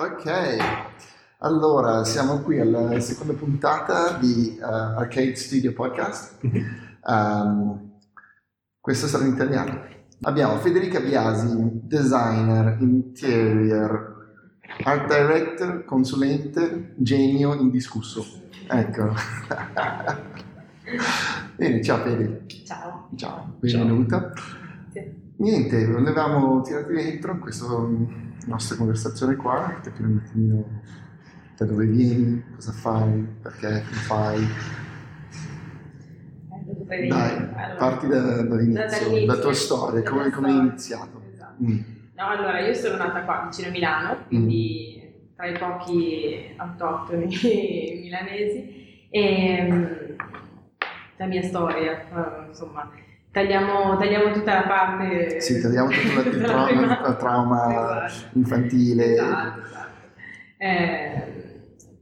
Ok, allora siamo qui alla seconda puntata di uh, Arcade Studio Podcast. Um, questo sarà in italiano. Abbiamo Federica Biasi, designer, interior, art director, consulente, genio indiscusso. Ecco. Bene, ciao Fede. Ciao. Ciao, benvenuta. Sì. Niente, volevamo tirarti dentro in questa nostra conversazione qua, capire un attimino da dove vieni, cosa fai, perché lo fai. Eh? Dai, Allora, parti da- dall'inizio, la tua storia, come, come hai iniziato. Esatto. Mm. No, allora io sono nata qua vicino a Milano, quindi tra i pochi autoctoni milanesi e mm, la mia storia, eh, insomma, tagliamo, tagliamo tutta la parte... Sì, tagliamo tutto il trauma, il trauma Esatto. infantile. Esatto, esatto. Eh,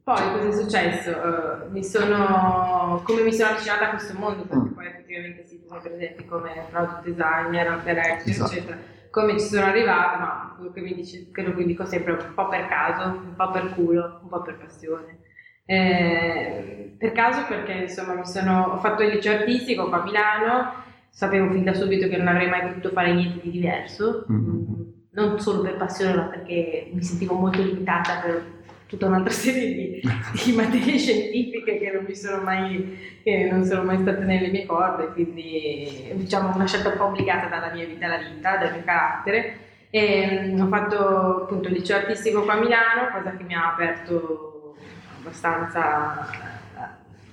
poi cosa è successo? Eh, mi sono, come mi sono avvicinata a questo mondo, perché Mm. poi effettivamente si sono presenti come product designer, director, Esatto. eccetera. Come ci sono arrivata, ma quello che, mi dice, quello che dico sempre un po' per caso, un po' per culo, un po' per passione. Eh, per caso perché insomma mi sono, ho fatto il liceo artistico qua a Milano, sapevo fin da subito che non avrei mai potuto fare niente di diverso, Mhm. non solo per passione ma perché mi sentivo molto limitata per tutta un'altra serie di, di materie scientifiche che non mi sono mai, che non sono mai state nelle mie corde, quindi diciamo una scelta un po' obbligata dalla mia vita, dalla vita, dal mio carattere. E, mm, ho fatto appunto il liceo artistico qua a Milano, cosa che mi ha aperto abbastanza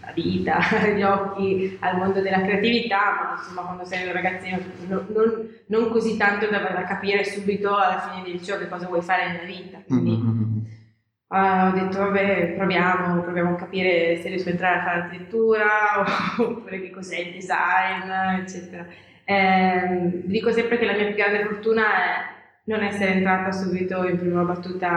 la vita, gli occhi al mondo della creatività, ma insomma quando sei un ragazzino no- non, non così tanto da, da capire subito alla fine del liceo che cosa vuoi fare nella vita. Quindi Mm, mm, mm. Ah, ho detto vabbè proviamo, proviamo a capire se riesco a entrare a fare architettura oppure che cos'è il design eccetera. Ehm, dico sempre che la mia più grande fortuna è non essere entrata subito in prima battuta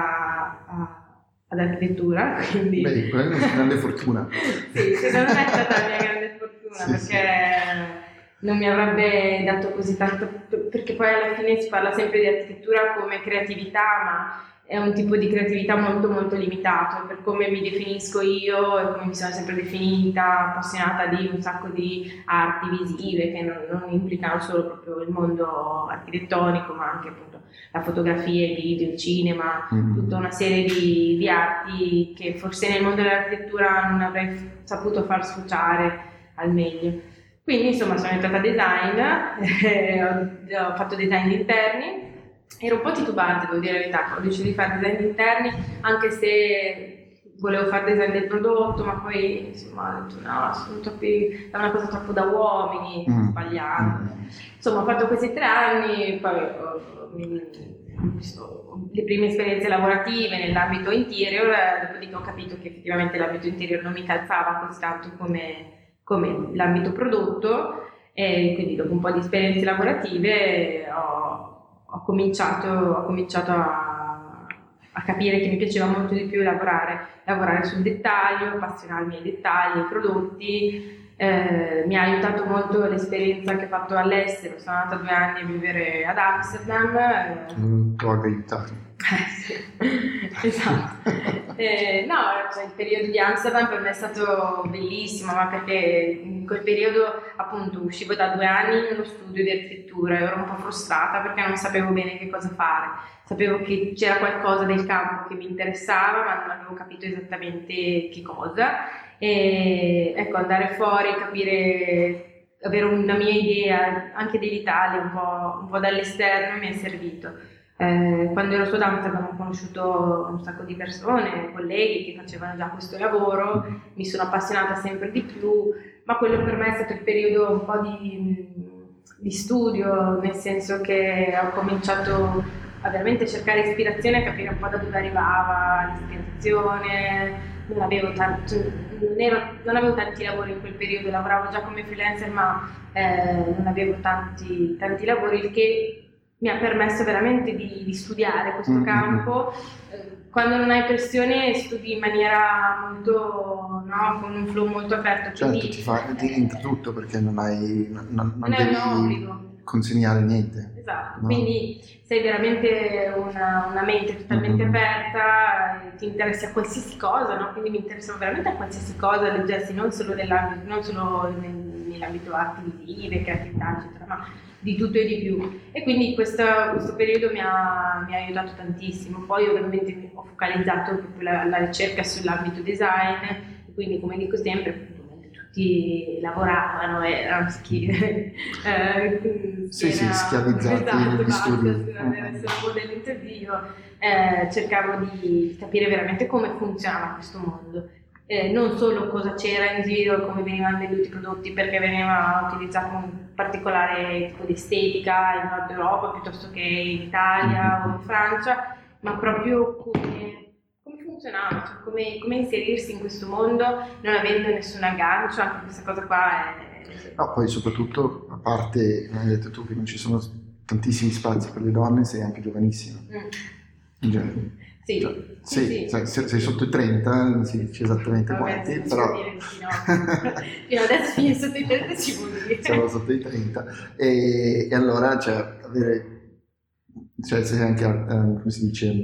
a- ad architettura, quindi Beh, quella è una grande fortuna. sì, secondo me è stata la mia grande fortuna Sì, sì. perché non mi avrebbe dato così tanto, perché poi alla fine si parla sempre di architettura come creatività, ma è un tipo di creatività molto molto limitato per come mi definisco io e come mi sono sempre definita, appassionata di un sacco di arti visive che non, non implicano solo proprio il mondo architettonico, ma anche appunto la fotografia, il video, il cinema, Mm. tutta una serie di, di arti che forse nel mondo dell'architettura non avrei saputo far sfociare al meglio. Quindi insomma sono entrata a design, eh, ho, ho fatto design interni, ero un po' titubante devo dire la verità, ho deciso di fare design interni anche se volevo fare design del prodotto, ma poi insomma ho detto no, sono troppi, è una cosa troppo da uomini, sto Mm. sbagliando. Insomma, ho fatto questi tre anni, poi ho- ho- le prime esperienze lavorative nell'ambito interior, eh, dopodiché ho capito che effettivamente l'ambito interior non mi calzava così tanto come, come l'ambito prodotto e quindi dopo un po' di esperienze lavorative ho, ho cominciato, ho cominciato a, a capire che mi piaceva molto di più lavorare, lavorare sul dettaglio, appassionarmi ai dettagli, ai prodotti, eh, mi ha aiutato molto l'esperienza che ho fatto all'estero, sono andata due anni a vivere ad Amsterdam. eh, ti ho aiutato. esatto. Eh, no, cioè, il periodo di Amsterdam per me è stato bellissimo, ma perché in quel periodo appunto uscivo da due anni uno studio di architettura e ero un po' frustrata perché non sapevo bene che cosa fare. Sapevo che c'era qualcosa del campo che mi interessava, ma non avevo capito esattamente che cosa. E ecco, andare fuori, capire, avere una mia idea anche dell'Italia, un po', un po' dall'esterno, mi è servito. Eh, quando ero Amsterdam ho conosciuto un sacco di persone, colleghi che facevano già questo lavoro, mi sono appassionata sempre di più, ma quello per me è stato il periodo un po' di, di studio, nel senso che ho cominciato a veramente cercare ispirazione, capire un po' da dove arrivava l'ispirazione, non avevo, tanto, non, ero- non avevo tanti lavori in quel periodo, lavoravo già come freelancer ma eh, non avevo tanti, tanti lavori, il che mi ha permesso veramente di, di studiare questo Mm, mm, campo. Eh, Quando non hai pressione studi in maniera molto, no, con un flow molto aperto. Certo, quindi, ti, fa, ti eh, entra tutto perché non hai... Non, non devi- consegnare niente. Esatto, no? quindi sei veramente una, una mente totalmente mm-hmm. aperta, ti interessi a qualsiasi cosa, no? quindi mi interessavo veramente a qualsiasi cosa, leggessi non solo, non solo nell'ambito arti visive, creatività, eccetera, ma di tutto e di più. E quindi questo, questo periodo mi ha, mi ha, aiutato tantissimo. Poi ovviamente ho focalizzato la, la ricerca sull'ambito design, quindi come dico sempre, tutti lavoravano, erano schi- eh, sì, sì, schiavizzati esatto, negli studi. Po' dell'intervio, eh, cercavo di capire veramente come funzionava questo mondo. Eh, non solo cosa c'era in giro e come venivano venduti i prodotti, perché veniva utilizzato un particolare tipo di estetica in Nord Europa piuttosto che in Italia o in Francia, ma proprio come funzionava, cioè come, come, inserirsi in questo mondo non avendo nessun aggancio, anche questa cosa qua è... No, poi soprattutto, a parte, come hai detto tu, che non ci sono tantissimi spazi per le donne, sei anche giovanissima. Mm. In genere. Sì, cioè, sì, sì. Sei, sei, sotto i 30, non si dice esattamente Vabbè, quanti, però... Fino adesso fino sotto i 30 ci vuol dire. Siamo sotto i 30. E, e allora, cioè, avere... Cioè, sei anche, um, come si dice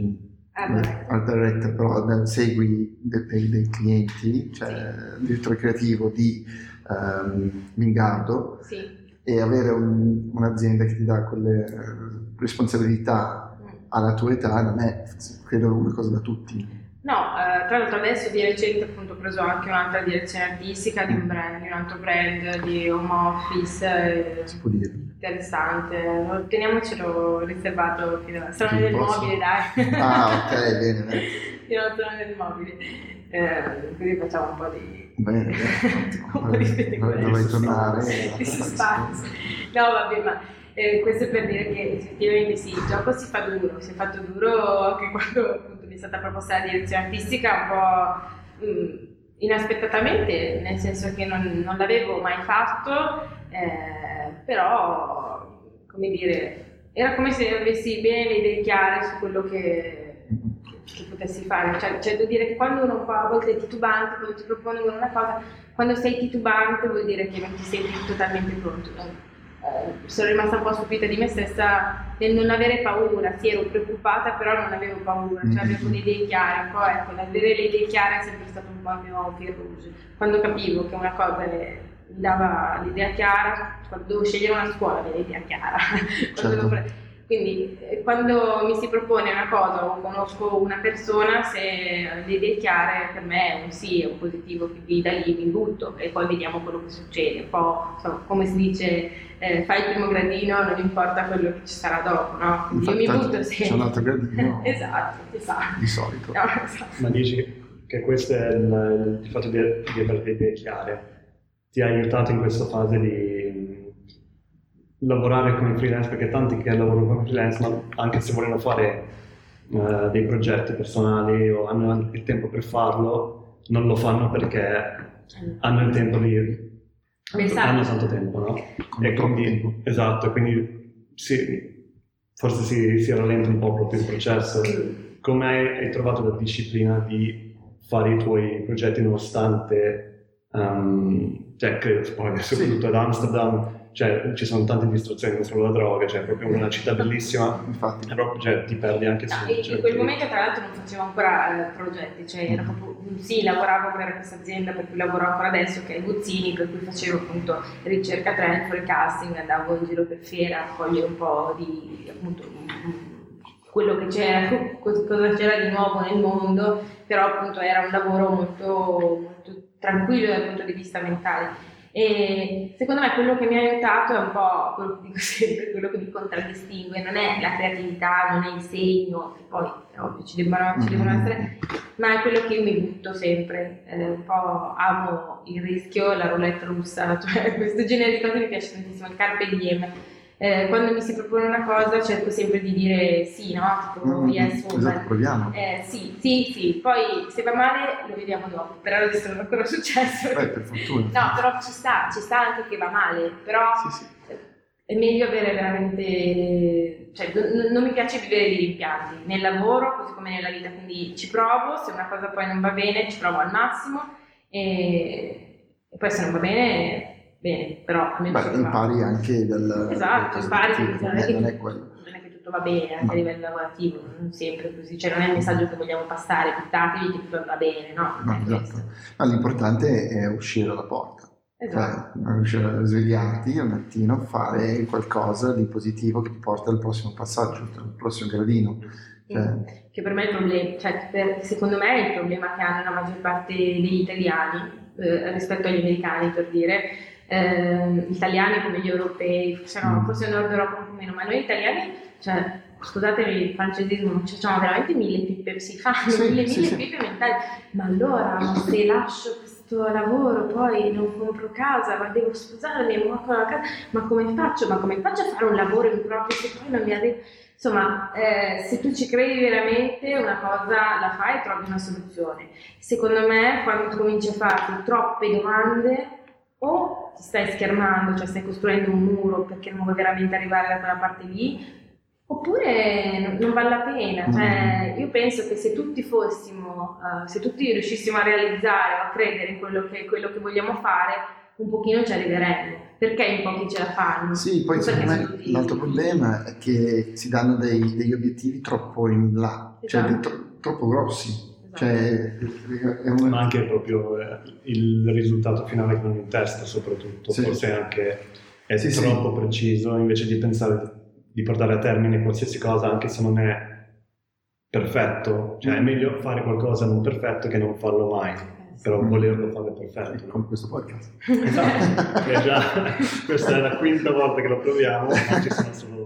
art director, però segui dei, dei, clienti, cioè sì. direttore creativo di um, Mingardo sì. e avere un, un'azienda che ti dà quelle responsabilità mm. alla tua età non è, credo, una cosa da tutti. No, eh, tra l'altro adesso di recente appunto ho preso anche un'altra direzione artistica di un brand, di un altro brand di home office. Eh, si può dire. Interessante, teniamocelo riservato fino a salone del mobile, dai. Ah, ok, bene, bene. fino al salone del mobile. Eh, quindi facciamo un po' di... Bene, bene. un po' di. Dovrei tornare. di. No, vabbè, ma eh, questo per dire che effettivamente sì, il gioco si fa duro, si è fatto duro anche quando appunto mi è stata proposta la direzione artistica un po' mh, mm, inaspettatamente, nel senso che non, non l'avevo mai fatto, eh, però come dire, era come se avessi bene le idee chiare su quello che, che potessi fare. Cioè, cioè, devo dire che quando uno a volte è titubante, quando ti propongono una cosa, quando sei titubante vuol dire che non ti senti totalmente pronto eh, sono rimasta un po' stupita di me stessa nel non avere paura, sì ero preoccupata però non avevo paura, cioè mm-hmm. avevo le idee chiare, un po' ecco, l'avere le idee chiare è sempre stato un po' il mio fil rouge. Quando capivo che una cosa mi dava l'idea chiara, quando dovevo scegliere una scuola avevo l'idea chiara, certo. Quindi eh, quando mi si propone una cosa o conosco una persona, se le idee chiare per me è un sì, è un positivo, quindi da lì mi butto e poi vediamo quello che succede. Un po' insomma, come si dice, eh, fai il primo gradino, non importa quello che ci sarà dopo, no? Infatti, io mi butto sempre. C'è un altro gradino. esatto, esatto. Di solito. No, esatto. Ma dici che questo è il, il fatto di, di avere le idee chiare ti ha aiutato in questa fase di lavorare come freelance, perché tanti che lavorano come freelance, ma anche se vogliono fare uh, dei progetti personali o hanno il tempo per farlo, non lo fanno perché hanno il tempo di... Esatto. Hanno tanto tempo, no? Come e quindi, tempo. Esatto, quindi sì, forse si, si rallenta un po' proprio il processo. Come hai trovato la disciplina di fare i tuoi progetti nonostante, um, cioè, che, soprattutto sì. ad Amsterdam, cioè ci sono tante distruzioni, non solo la droga, cioè è proprio una città bellissima, infatti. Però cioè, ti perdi anche su... No, in quel momento tra l'altro non facevo ancora eh, progetti, cioè era proprio, sì, lavoravo per questa azienda per cui lavoro ancora adesso che è Guzzini, per cui facevo appunto ricerca trend, forecasting, andavo in giro per fiera a cogliere un po' di appunto quello che c'era, cosa c'era di nuovo nel mondo, però appunto era un lavoro molto, molto tranquillo dal punto di vista mentale e secondo me quello che mi ha aiutato è un po' quello che dico sempre, quello che mi contraddistingue, non è la creatività, non è il segno, che poi ovvio ci devono, ci devono mm-hmm. essere, ma è quello che io mi butto sempre. Eh, un po' amo il rischio, la roulette russa, cioè questo genere di cose mi piace tantissimo, il carpe diem eh, quando mi si propone una cosa cerco sempre di dire sì, no? Tipo mm-hmm. yes, esatto, proviamo. Eh, sì, sì, sì, poi se va male lo vediamo dopo, però adesso non è ancora successo. Beh, per fortuna. No, però ci sta, ci sta anche che va male, però sì, sì. è meglio avere veramente, cioè n- non mi piace vivere di rimpianti, nel lavoro così come nella vita, quindi ci provo, se una cosa poi non va bene ci provo al massimo e, e poi se non va bene bene, però almeno Beh, impari anche dal... Esatto, impari, non è, che, non è quello tutto va bene anche a livello lavorativo, non sempre così, cioè non è il messaggio che vogliamo passare, buttatevi che tutto va bene, no? no esatto. Ma l'importante è uscire dalla porta. Esatto. Cioè, svegliarti al mattino, fare qualcosa di positivo che ti porta al prossimo passaggio, al prossimo gradino. Cioè... Che per me è il problema, cioè per, secondo me è il problema che hanno la maggior parte degli italiani eh, rispetto agli americani, per dire, eh, italiani come gli europei, forse, no, mm. forse nord Europa un po' meno, ma noi italiani cioè, scusatemi il francesismo, ma c'è veramente mille pippe, si fanno sì, mille, sì, mille sì. pippe mentali, ma allora se lascio questo lavoro, poi non compro casa, ma devo sposarmi, ma come faccio? Ma come faccio a fare un lavoro in proprio se poi non mi arriva? Insomma, eh, se tu ci credi veramente, una cosa la fai e trovi una soluzione. Secondo me, quando cominci a farti troppe domande, o ti stai schermando, cioè stai costruendo un muro perché non vuoi veramente arrivare da quella parte lì, Oppure non vale la pena, cioè, mm. io penso che se tutti fossimo, uh, se tutti riuscissimo a realizzare o a credere in quello che, quello che vogliamo fare, un pochino ci arriveremmo. Perché in pochi ce la fanno? Sì, poi secondo me l'altro problema è che si danno dei, degli obiettivi troppo in là, cioè esatto. cioè tro- troppo grossi. Esatto. Cioè, una... Ma anche proprio eh, il risultato finale che hanno in testa, soprattutto, sì. forse anche è sì, troppo sì. preciso invece di pensare di portare a termine qualsiasi cosa anche se non è perfetto, cioè è mm. meglio fare qualcosa non perfetto che non farlo mai, però mm. volerlo fare perfetto. Come questo podcast. Esatto, che già questa è la quinta volta che lo proviamo, ma ci sono solo...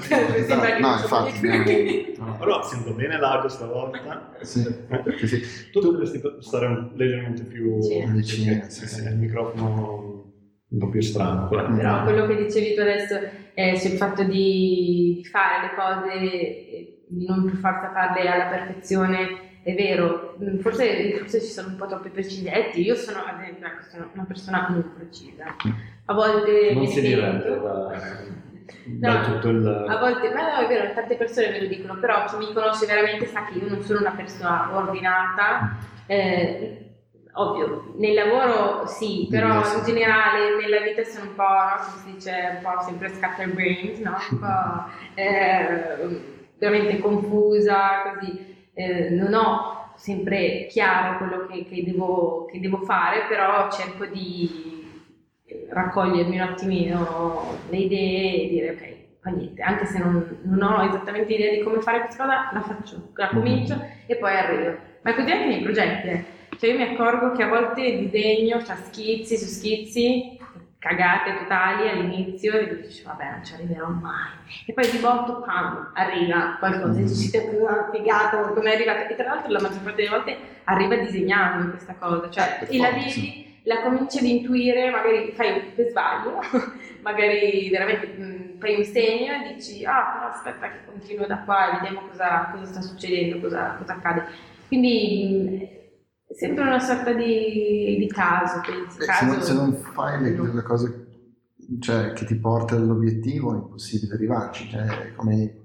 Secondo me, per me è la prima volta. Esatto. No, infatti... No. Però sento bene l'ago stavolta. Sì, sì. Tu dovresti stare leggermente più vicino, sì, sì. il microfono un po' più strano. Però, però quello che dicevi tu adesso è sul fatto di, fare le cose, di non per forza farle alla perfezione, è vero, forse, forse, ci sono un po' troppi precisetti, io sono ad esempio sono una persona non precisa, a volte non si direbbe da, no, tutto il... a volte, ma no è vero, tante persone me lo dicono, però chi mi conosce veramente sa che io non sono una persona ordinata, eh, ovvio, nel lavoro sì, però in generale nella vita sono un po', no, come si dice, un po' sempre scatterbrained, no? Un po' eh, veramente confusa, così. Eh, non ho sempre chiaro quello che, che, devo, che devo fare, però cerco di raccogliermi un attimino le idee e dire ok, fa niente, anche se non, non, ho esattamente idea di come fare questa cosa, la faccio, la comincio mm-hmm. e poi arrivo. Ma è così anche nei progetti. Cioè io mi accorgo che a volte disegno, cioè schizzi su schizzi, cagate totali all'inizio e dici vabbè non ci arriverò mai e poi di botto pam, arriva qualcosa e dici una figata come è arrivata e tra l'altro la maggior parte delle volte arriva disegnando questa cosa cioè e la vedi la cominci ad intuire magari fai per sbaglio magari veramente mh, fai un segno e dici ah però aspetta che continuo da qua e vediamo cosa, cosa sta succedendo cosa, cosa accade quindi mh, è sempre una sorta di, di caso, penso. Eh, caso. Se, non, se, non, fai le, le cose cioè, che ti portano all'obiettivo è impossibile arrivarci, cioè, come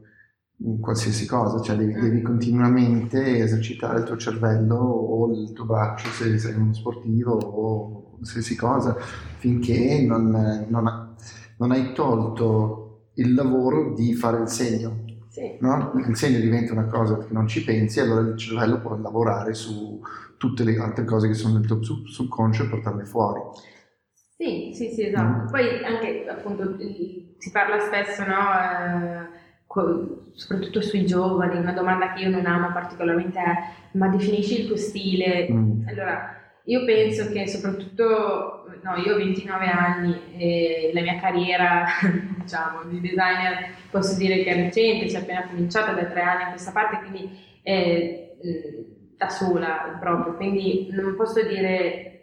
in qualsiasi cosa, cioè devi, devi, mm. continuamente esercitare il tuo cervello o il tuo braccio se sei uno sportivo o qualsiasi cosa finché non, non, non hai tolto il lavoro di fare il segno. Sì. No? Il segno diventa una cosa che non ci pensi, allora il cervello può lavorare su, tutte le altre cose che sono nel tuo sub- subconscio e portarle fuori. Sì, sì, sì, esatto. Mm. Poi anche appunto si parla spesso, no? Eh, soprattutto sui giovani, una domanda che io non amo particolarmente è ma definisci il tuo stile? Mm. Allora, io penso che soprattutto, no, io ho 29 anni e la mia carriera, diciamo, di designer posso dire che è recente, si è appena cominciata da tre anni a questa parte, quindi eh, da sola proprio, quindi non posso dire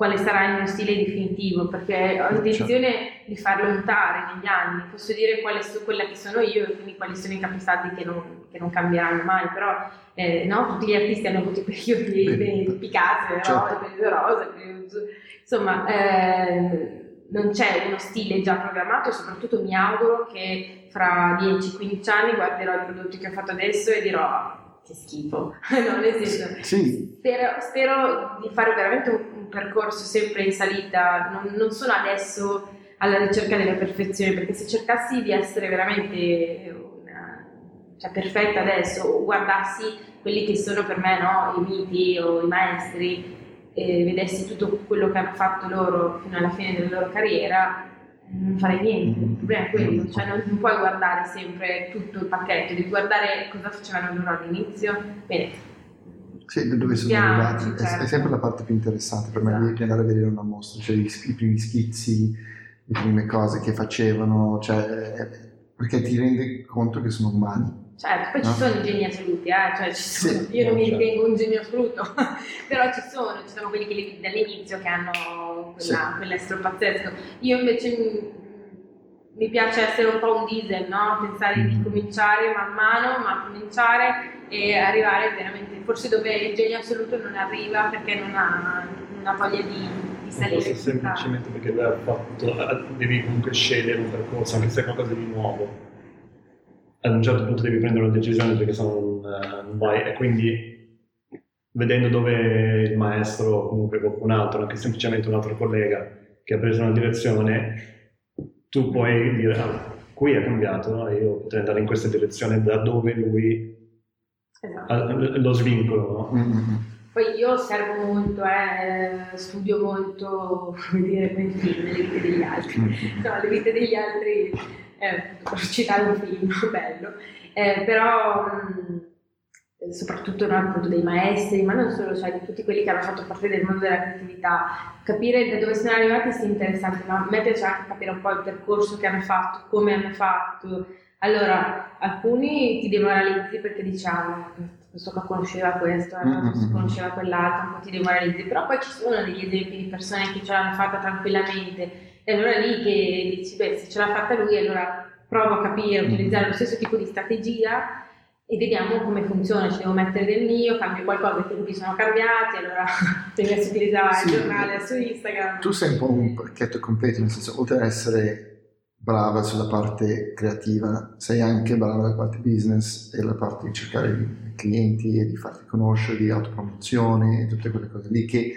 quale sarà il mio stile definitivo perché ho intenzione di farlo mutare negli anni, posso dire quale so, quella che sono io e quindi quali sono i capisaldi che non, che non cambieranno mai, però eh, no, tutti gli artisti hanno avuto i periodi, Picasso, certo. Rosa, Rosa, insomma eh, non c'è uno stile già programmato e soprattutto mi auguro che fra 10-15 anni guarderò i prodotti che ho fatto adesso e dirò che schifo, no, nel senso, sì. spero, spero, di fare veramente un, un percorso sempre in salita, non, non, sono adesso alla ricerca della perfezione, perché se cercassi di essere veramente una, cioè, perfetta adesso, guardassi quelli che sono per me no, i miti o i maestri, e vedessi tutto quello che hanno fatto loro fino alla fine della loro carriera, non farei niente. Il problema è quello, cioè non, non, puoi guardare sempre tutto il pacchetto, devi guardare cosa facevano loro all'inizio. Bene. Sì, dove sono arrivati. Certo. È, sempre la parte più interessante per esatto. me di andare a vedere una mostra, cioè i, i primi schizzi, le prime cose che facevano, cioè, perché ti rende conto che sono umani. Certo, poi no? ci sono i geni assoluti, eh? cioè, sono, sì, io non mi certo. ritengo un genio assoluto, però ci sono, ci sono quelli che li vedi dall'inizio che hanno quella, sì. pazzesco. Io invece mi, mi, piace essere un po' un diesel, no? pensare di mm. cominciare man mano, ma cominciare e arrivare veramente, forse dove il genio assoluto non arriva perché non ha, non ha voglia di. Forse semplicemente perché fatto, devi comunque scegliere un percorso, anche se è qualcosa di nuovo ad un certo punto devi prendere una decisione perché se non, non vai e quindi vedendo dove il maestro o comunque qualcun altro, anche semplicemente un altro collega che ha preso una direzione, tu puoi dire ah, qui è cambiato e io potrei andare in questa direzione da dove lui esatto. ha, lo svincolo. No? Mm-hmm. Poi io osservo molto, eh, studio molto, come dire, le vite degli altri. Mm-hmm. No, le vite degli altri eh, per citare un film bello, eh, però mh, mm, soprattutto no, appunto dei maestri, ma non solo, cioè di tutti quelli che hanno fatto parte del mondo della creatività, capire da dove sono arrivati sia interessante, ma a me piace anche capire un po' il percorso che hanno fatto, come hanno fatto. Allora, alcuni ti demoralizzi perché diciamo, questo qua conosceva questo, mm-hmm. conosceva quell'altro, un po' ti demoralizzi, però poi ci sono degli esempi di persone che ce l'hanno fatta tranquillamente e allora lì che dici, beh, se ce l'ha fatta lui, allora provo a capire, utilizzare lo stesso tipo di strategia e vediamo come funziona, ci devo mettere del mio, cambio qualcosa, i tempi sono cambiati, allora se mi utilizzare sì, il giornale su Instagram. Tu sei un po' un pacchetto completo, nel senso, oltre ad essere brava sulla parte creativa, sei anche brava nella parte business e la parte di cercare clienti e di farti conoscere, di autopromozione e tutte quelle cose lì che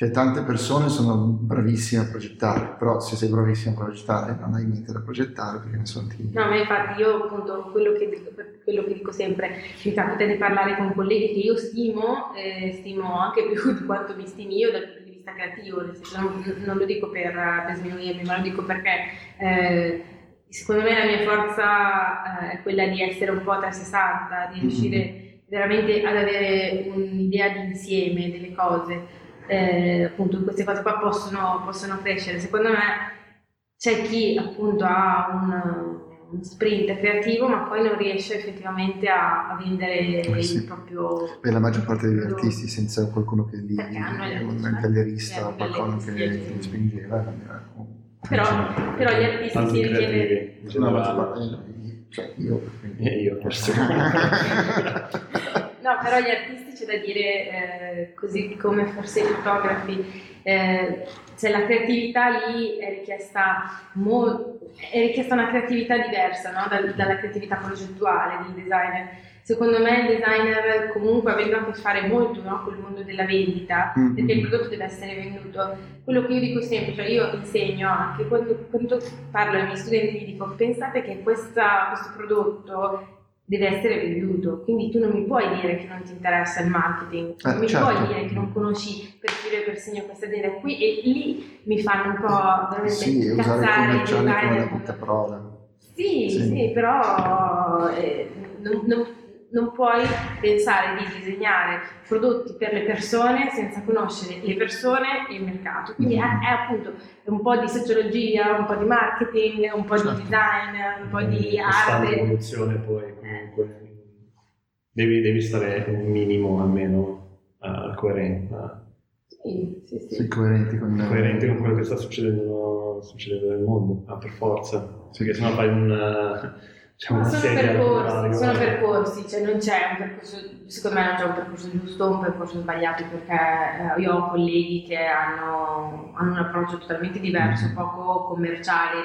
cioè, tante persone sono bravissime a progettare, però se sei bravissimo a progettare non hai niente da progettare perché ne sono ti... No, ma infatti io appunto quello che, dico, quello che dico sempre, mi capita di parlare con colleghi che io stimo, eh, stimo anche più di quanto mi stimi io dal punto di vista creativo, non, non lo dico per, per sminuirmi, ma lo dico perché... Eh, secondo me la mia forza eh, è quella di essere un po' a 360, di riuscire mm-hmm. veramente ad avere un'idea di insieme delle cose eh, appunto queste cose qua possono, possono, crescere. Secondo me c'è chi appunto ha un, un, sprint creativo ma poi non riesce effettivamente a, a vendere eh sì. il proprio... Beh, la maggior parte degli artisti senza qualcuno che li, un gallerista o qualcosa che li spingeva. Però, però gli artisti si richiede... No, parte... Cioè, io, io forse. No, però gli artisti c'è da dire, eh, così come forse i fotografi, eh, cioè la creatività lì è richiesta, mo- è richiesta una creatività diversa no? da, dalla creatività progettuale del designer. Secondo me il designer comunque avendo a che fare molto no? con il mondo della vendita, mm-hmm. perché il prodotto deve essere venduto. Quello che io dico sempre, cioè io insegno anche quando, quando parlo ai miei studenti, gli dico pensate che questa, questo prodotto deve essere venduto. Quindi tu non mi puoi dire che non ti interessa il marketing, non eh, mi certo. puoi dire che non conosci per filo e per segno questa azienda qui e lì mi fanno un po' veramente sì, usare il commerciale come una brutta parola. Sì, sì, sì, però eh, non, non non puoi pensare di disegnare prodotti per le persone senza conoscere le persone e il mercato. Quindi è, è appunto un po' di sociologia, un po' di marketing, un po' certo. di design, un po' di arte. evoluzione poi comunque. Devi, devi, stare un minimo almeno uh, coerente. Sì, sì, sì. Sei coerenti con, coerenti con quello che sta succedendo, succedendo nel mondo, ah, per forza. Perché sennò fai un... Uh, Diciamo sono percorsi, sono percorsi, cioè non c'è un percorso, secondo me non c'è un percorso giusto o un percorso sbagliato perché eh, io ho colleghi che hanno, hanno, un approccio totalmente diverso, mm. poco commerciale,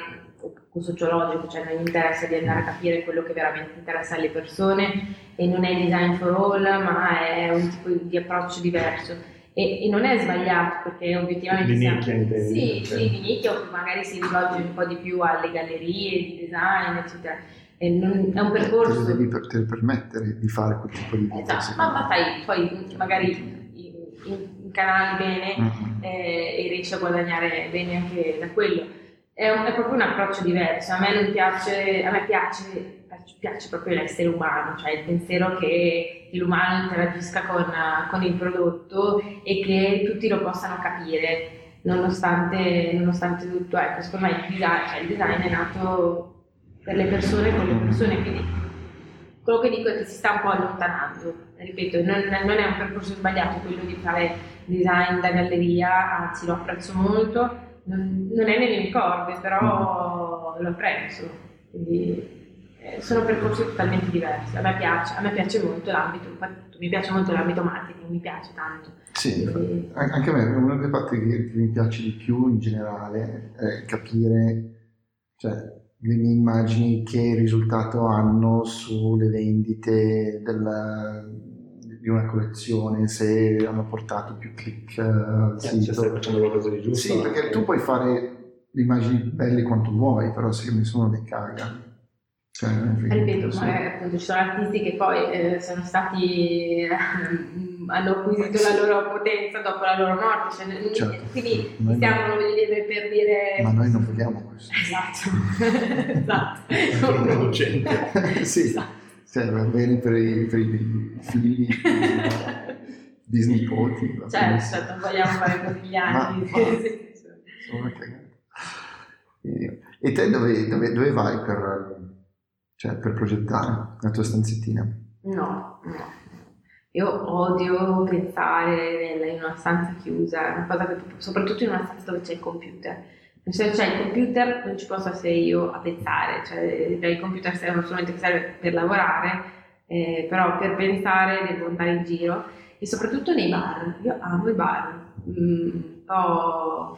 sociologico, cioè non interessa di andare a capire quello che veramente interessa alle persone e non è design for all, ma è un tipo di approccio diverso. E, e non è sbagliato perché obiettivamente di nicchia intendi? Sì, sì, di nicchia o magari si rivolge un po' di più alle gallerie di design, eccetera. Non, è un percorso. Te devi per, permettere di fare quel tipo di vita. Esatto, ma, ma sai, poi magari canali bene mm-hmm. eh, e riesci a guadagnare bene anche da quello. È, un, è, proprio un approccio diverso. A me non piace, a me piace, piace proprio l'essere umano, cioè il pensiero che l'umano interagisca con, con il prodotto e che tutti lo possano capire, nonostante, nonostante tutto. Ecco, secondo me il design, cioè il design è nato per le persone con le persone, quindi quello che dico è che si sta un po' allontanando. Ripeto, non, non è un percorso sbagliato quello di fare design da galleria, anzi lo apprezzo molto, non, non è nelle mie corde, però lo apprezzo, quindi eh, sono percorsi totalmente diversi, a me piace, a me piace molto l'ambito, mi piace molto l'ambito marketing, mi piace tanto. Sì, quindi... anche a me una delle parti che, che mi piace di più in generale è capire, cioè, le mie immagini che risultato hanno sulle vendite del, di una collezione, se hanno portato più click al eh, sito. stai facendo qualcosa di giusto. Sì, perché tu puoi fare le immagini belle quanto vuoi, però se nessuno le caga. Cioè, Ripeto, ma appunto ci sono artisti che poi eh, sono stati eh, hanno acquisito la loro potenza dopo la loro morte, cioè, certo. quindi non stiamo dire, per dire... Ma noi non vogliamo questo. Esatto, esatto. producente. sì. Esatto cioè, va bene per i, per i figli di snipoti. Certo, certo, non vogliamo fare conigliani. Ma, sono e, e te dove, dove, dove vai per, cioè, per progettare la tua stanzettina? No, no. Io odio pensare in una stanza chiusa, una cosa che, soprattutto in una stanza dove c'è il computer se c'è il computer non ci posso essere io a pensare, cioè il computer serve solamente che serve per lavorare, eh, però per pensare devo andare in giro e soprattutto nei bar, io amo i bar, mm, un, po',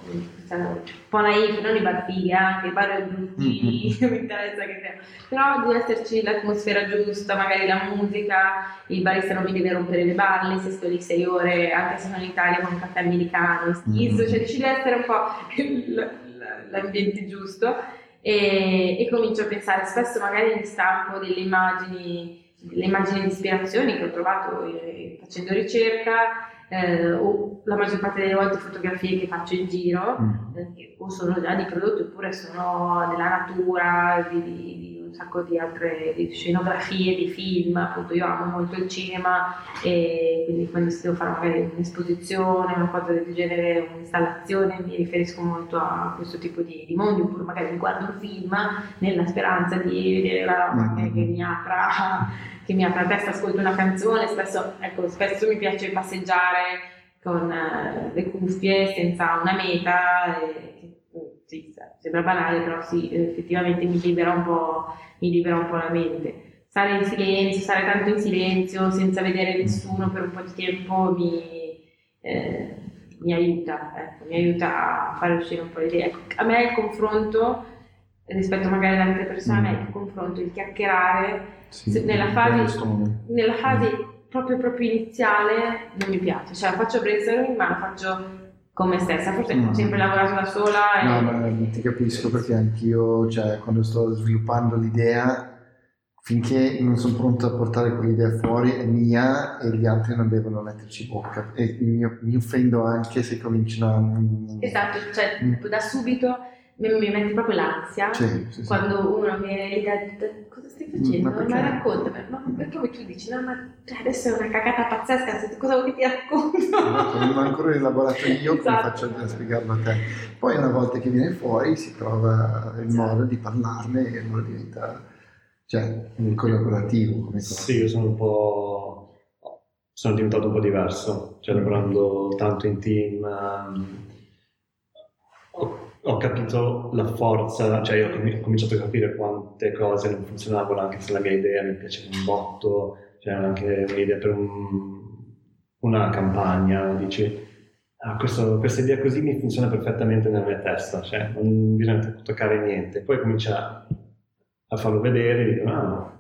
un po' naif, non i bar fighi, anche i bar brutti, mm-hmm. mi interessa che sia, però deve esserci l'atmosfera giusta, magari la musica, il barista non mi deve rompere le balle se sto lì sei ore, anche se sono in Italia con un caffè americano, schizzo, mm-hmm. cioè ci deve essere un po' l'ambiente giusto e, e, comincio a pensare, spesso magari mi stampo delle immagini, delle immagini di ispirazioni che ho trovato eh, facendo ricerca eh, o la maggior parte delle volte fotografie che faccio in giro mm. eh, o sono già di prodotti oppure sono della natura, di, di, sacco di altre di scenografie, di film, appunto io amo molto il cinema e quindi quando si devo fare magari un'esposizione, una cosa del genere, un'installazione, mi riferisco molto a questo tipo di, di mondi, oppure magari mi guardo un film nella speranza di vedere la roba che, che mi apra che mi apra la testa, ascolto una canzone, spesso, ecco, spesso mi piace passeggiare con uh, le cuffie senza una meta, e, sì, sembra banale, però sì, effettivamente mi libera un po', mi libera un po' la mente. Stare in silenzio, stare tanto in silenzio, senza vedere nessuno per un po' di tempo mi, eh, mi aiuta, ecco, mi aiuta a fare uscire un po' le idee. Ecco, a me il confronto, rispetto magari ad altre persone, a me il confronto, il chiacchierare, sì, nella, fase, nella fase proprio, proprio iniziale non mi piace, cioè faccio brainstorming ma lo faccio con me stessa, forse mm. ho sempre lavorato da sola. E... No, ma ti capisco perché anch'io, cioè, quando sto sviluppando l'idea, finché non sono pronto a portare quell'idea fuori è mia e gli altri non devono metterci bocca e mi, mi offendo anche se cominciano a... Esatto, cioè mm. da subito mi, mi mette proprio l'ansia sì, sì, quando sì. uno viene lì da, cosa stai facendo? Ma, ma racconta, ma poi tu dici no ma cioè, adesso è una cagata pazzesca, cosa vuoi che ti racconto? Non ho ancora elaborato io esatto. come faccio a spiegarlo a te. Poi una volta che viene fuori si trova il esatto. modo di parlarne e allora diventa cioè, un collaborativo come cosa. Sì, io sono un po' sono diventato un po' diverso, cioè lavorando tanto in team. Ho capito la forza, cioè io ho cominciato a capire quante cose non funzionavano anche se la mia idea mi piaceva un botto, cioè anche un'idea per un, una campagna, dici, ah, questo, questa idea così mi funziona perfettamente nella mia testa, cioè non bisogna toccare niente. Poi comincia a farlo vedere e dico, ah,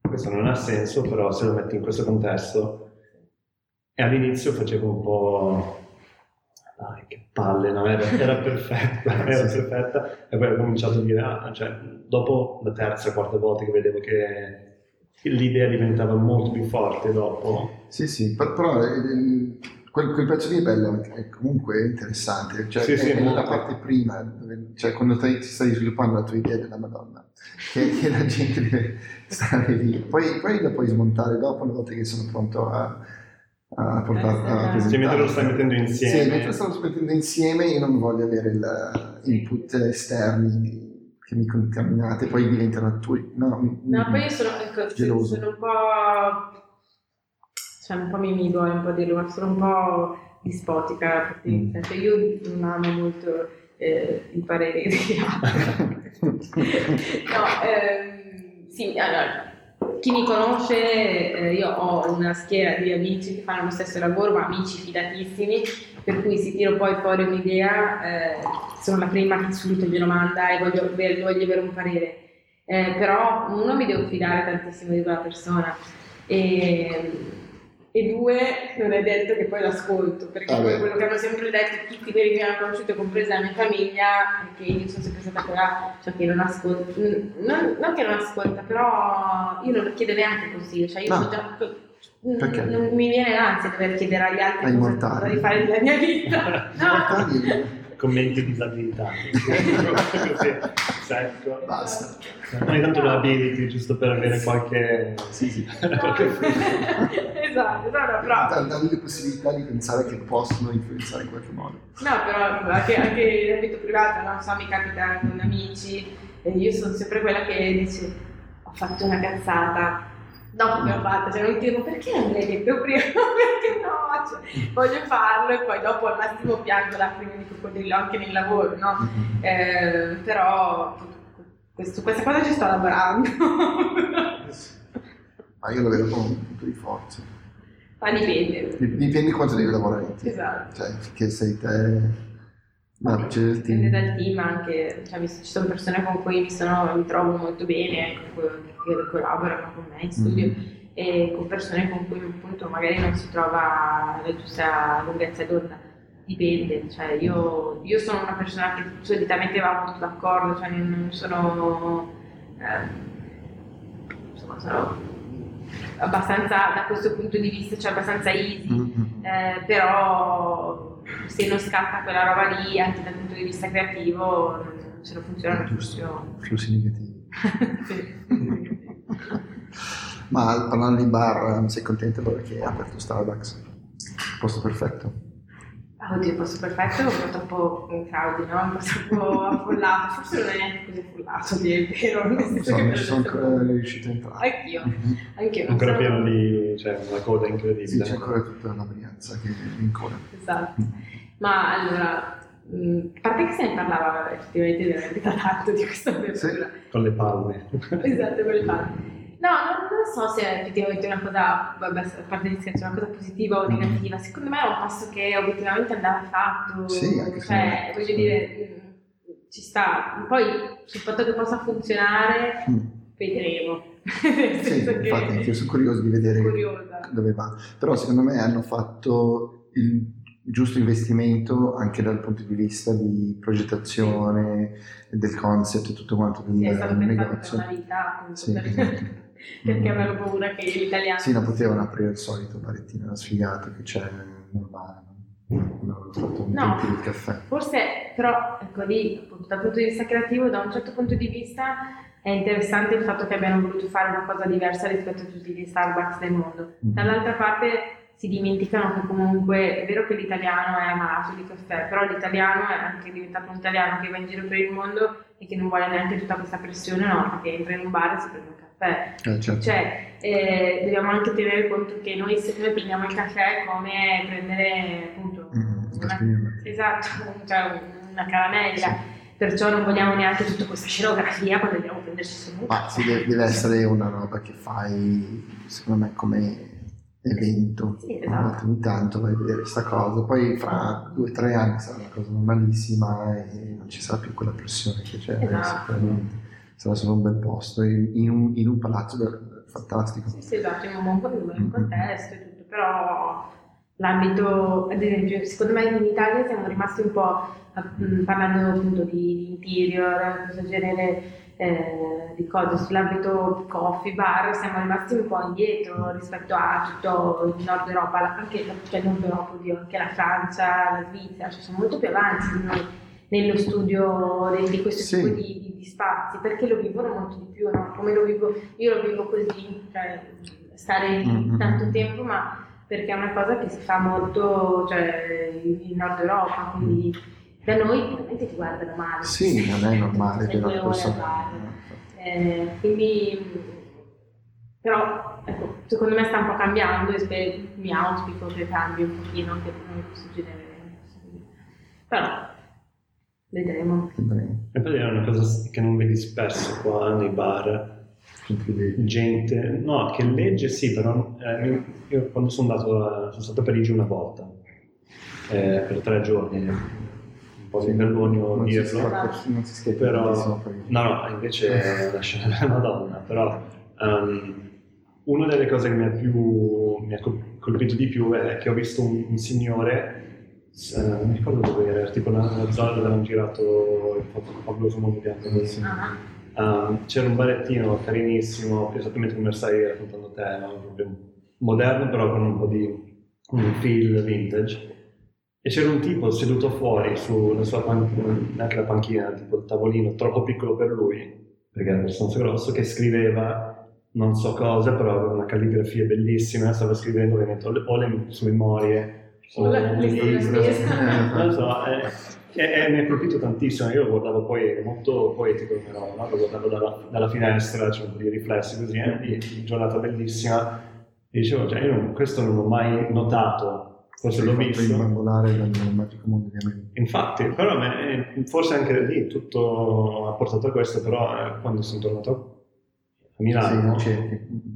questo non ha senso, però se lo metti in questo contesto... E all'inizio facevo un po'... Dai, che palle, no? Era, era perfetta, era perfetta. E poi ho cominciato a dire, ah, cioè, dopo la terza, quarta volta che vedevo che l'idea diventava molto più forte dopo. Sì, sì, però eh, quel, quel, pezzo lì è bello, è comunque interessante, cioè sì, è, sì, è la parte prima, dove, cioè quando ti stai sviluppando la tua idea della Madonna, che, che la gente deve stare lì, poi, poi la puoi smontare dopo una volta che sono pronto a, a portare a presentare. Cioè, mentre lo stai mettendo insieme. Sì, mentre lo sto mettendo insieme io non voglio avere l'input esterni che mi contaminate, poi diventano tuoi. No, no poi io sono, ecco, sono un po'. Cioè, un po' mi, mi duole un po' dirlo, ma sono un po' dispotica. Mm. Cioè, io non amo molto eh, i pareri degli altri. no, ehm, sì, allora chi mi conosce, eh, io ho una schiera di amici che fanno lo stesso lavoro, ma amici fidatissimi, per cui se tiro poi fuori un'idea, eh, sono la prima che subito glielo manda e voglio, voglio avere un parere. Eh, però uno mi devo fidare tantissimo di quella persona e, e due non è detto che poi l'ascolto perché ah, poi quello che hanno sempre detto tutti quelli che mi hanno conosciuto compresa la mia famiglia è che io sono sempre stata quella cioè che non ascolta non, non, che non ascolta però io non lo chiedo neanche così cioè io no. già perché? Non mi viene l'ansia di dover chiedere agli altri cosa, cosa di fare della mia vita. no commenti disabilità. Così, secco. Basta. Ogni tanto lo abiliti giusto per avere qualche... Sì, sì. qualche esatto, no, no, però... Danno le possibilità di pensare che possono influenzare in qualche modo. No, però anche, anche in ambito privato, non so, mi capita con amici, e io sono sempre quella che dice ho fatto una cazzata, dopo che ho fatto, cioè non dico perché non me l'hai detto prima, perché no, cioè, voglio farlo e poi dopo al massimo piango lacrime di coccodrillo anche nel lavoro, no? Mm-hmm. Eh, però questo, questa cosa ci sto lavorando. Ma io lo vedo come un punto di forza. Ma dipende. Dipende quanto devi lavorare. Esatto. Cioè, finché sei te... No, dipende dal team anche, cioè, ci sono persone con cui mi, sono, mi trovo molto bene, con che collaborano con me in studio mm-hmm. e con persone con cui appunto magari non si trova la giusta lunghezza d'onda. Dipende, cioè io, io, sono una persona che solitamente va molto d'accordo, cioè non sono, eh, insomma, sono abbastanza da questo punto di vista, cioè abbastanza easy, mm-hmm. eh, però se non scatta quella roba lì anche dal punto di vista creativo se non funziona non funziona. Flussi negativi. Ma parlando di bar, sei contento perché ha aperto Starbucks? Posto perfetto. Oddio, posto perfetto è un po' troppo crowded, no? Un po' troppo affollato. Forse non è neanche così affollato, di è vero. Non so, non ci sono ancora riuscito a entrare. Anch'io. Mm-hmm. Anch'io. Ancora pieno di... cioè una coda incredibile. Sì, c'è ancora tutta la Brianza che è in coda. Esatto. Ma allora, Mm, a parte che se ne parlava effettivamente veramente da tanto di questa apertura. Sì, con le palme. esatto, con le palme. No, non, non, so se è effettivamente una cosa, vabbè, a parte di scherzo, una cosa positiva o negativa. Secondo me è un passo che obiettivamente andava fatto. Sì, anche cioè, voglio dire, mm, ci sta. Poi sul fatto che possa funzionare, mm. vedremo. sì, infatti, anche io sono curioso di vedere curiosa. dove va. Però secondo me hanno fatto il giusto investimento anche dal punto di vista di progettazione del concept e tutto quanto sì, è stato negozio. Per una vita, sì, per... esatto. Perché avevo paura che l'italiano sì, non potevano aprire il solito barettino sfigato che c'è normale no, caffè. forse però ecco lì appunto, dal punto di vista creativo da un certo punto di vista è interessante il fatto che abbiano voluto fare una cosa diversa rispetto a tutti gli Starbucks del mondo. Mm-hmm. dall'altra parte si dimenticano che comunque è vero che l'italiano è malato di caffè, però l'italiano è anche diventato un italiano che va in giro per il mondo e che non vuole neanche tutta questa pressione, no, perché entra in un bar e si prende un caffè. Eh, certo. Cioè, eh, dobbiamo anche tenere conto che noi se noi prendiamo il caffè come prendere appunto mm, una, esatto, cioè una caramella. Sì. Perciò non vogliamo neanche tutta questa scenografia quando andiamo a prenderci su Ma sì, deve, deve essere una roba che fai, secondo me, come evento. Sì, esatto. Ogni tanto vai a vedere questa cosa, poi fra due o tre anni sarà una cosa normalissima e non ci sarà più quella pressione che c'è Esatto. sicuramente. Sarà solo un bel posto in, un, in un palazzo fantastico. Sì, sì, esatto, in un buon, in un contesto e tutto, però l'ambito, ad esempio, secondo me in Italia siamo rimasti un po', mh, parlando appunto di, interior, questo genere eh, di cose sull'ambito coffee, bar, siamo rimasti un po' indietro rispetto a tutto il nord Europa, anche cioè il nord Europa, oddio, anche la Francia, la Svizzera, cioè sono molto più avanti di noi nello studio di, questo Sì. tipo di, di- di spazi, perché lo vivono molto di più, no? Come lo vivo, io lo vivo così, cioè stare Mhm. tanto tempo, ma perché è una cosa che si fa molto cioè, in Nord Europa, quindi da noi veramente ti guardano male. Sì, non è normale per al persona. Eh, quindi, però, ecco, secondo me sta un po' cambiando e sper- mi auspico che cambi un pochino anche per noi questo genere. Però, vedremo. Vedremo. E poi è una cosa che non vedi spesso qua nei bar, gente, no, che legge sì, però eh, io quando sono andato a, sono stato a Parigi una volta, eh, per tre giorni, un po' mi vergogno non si dirlo, scappa- non si scherza però, no, no, invece lascia la Madonna, però um, una delle cose che mi ha, più, mi ha col- colpito di più è che ho visto un, un signore, eh, non mi ricordo dove era, tipo una, una zona dove hanno girato il fa- fabuloso mondo bianco. Um, c'era un barettino carinissimo, esattamente come stai raccontando te, no? Proprio moderno però con un po' di un feel vintage. E c'era un tipo seduto fuori sulla sua panchina, neanche la panchina, tipo il tavolino troppo piccolo per lui, perché era abbastanza grosso, che scriveva non so cosa, però aveva una calligrafia bellissima, stava scrivendo ovviamente o le, o le sue memorie, O la un lista della libro. spesa. Non so, eh, e, e mi ha colpito tantissimo, io lo guardavo poi, è molto poetico come roba, no? lo guardavo dalla, dalla finestra, po' di riflessi così, eh, di giornata bellissima, e dicevo, cioè, io non- questo non l'ho mai notato, forse l'ho visto, imbambolare dal magico mondo di America. infatti, però a me, eh, forse anche lì tutto ha portato a questo, però eh, quando sono tornato a Sì, Milano, non cerchi.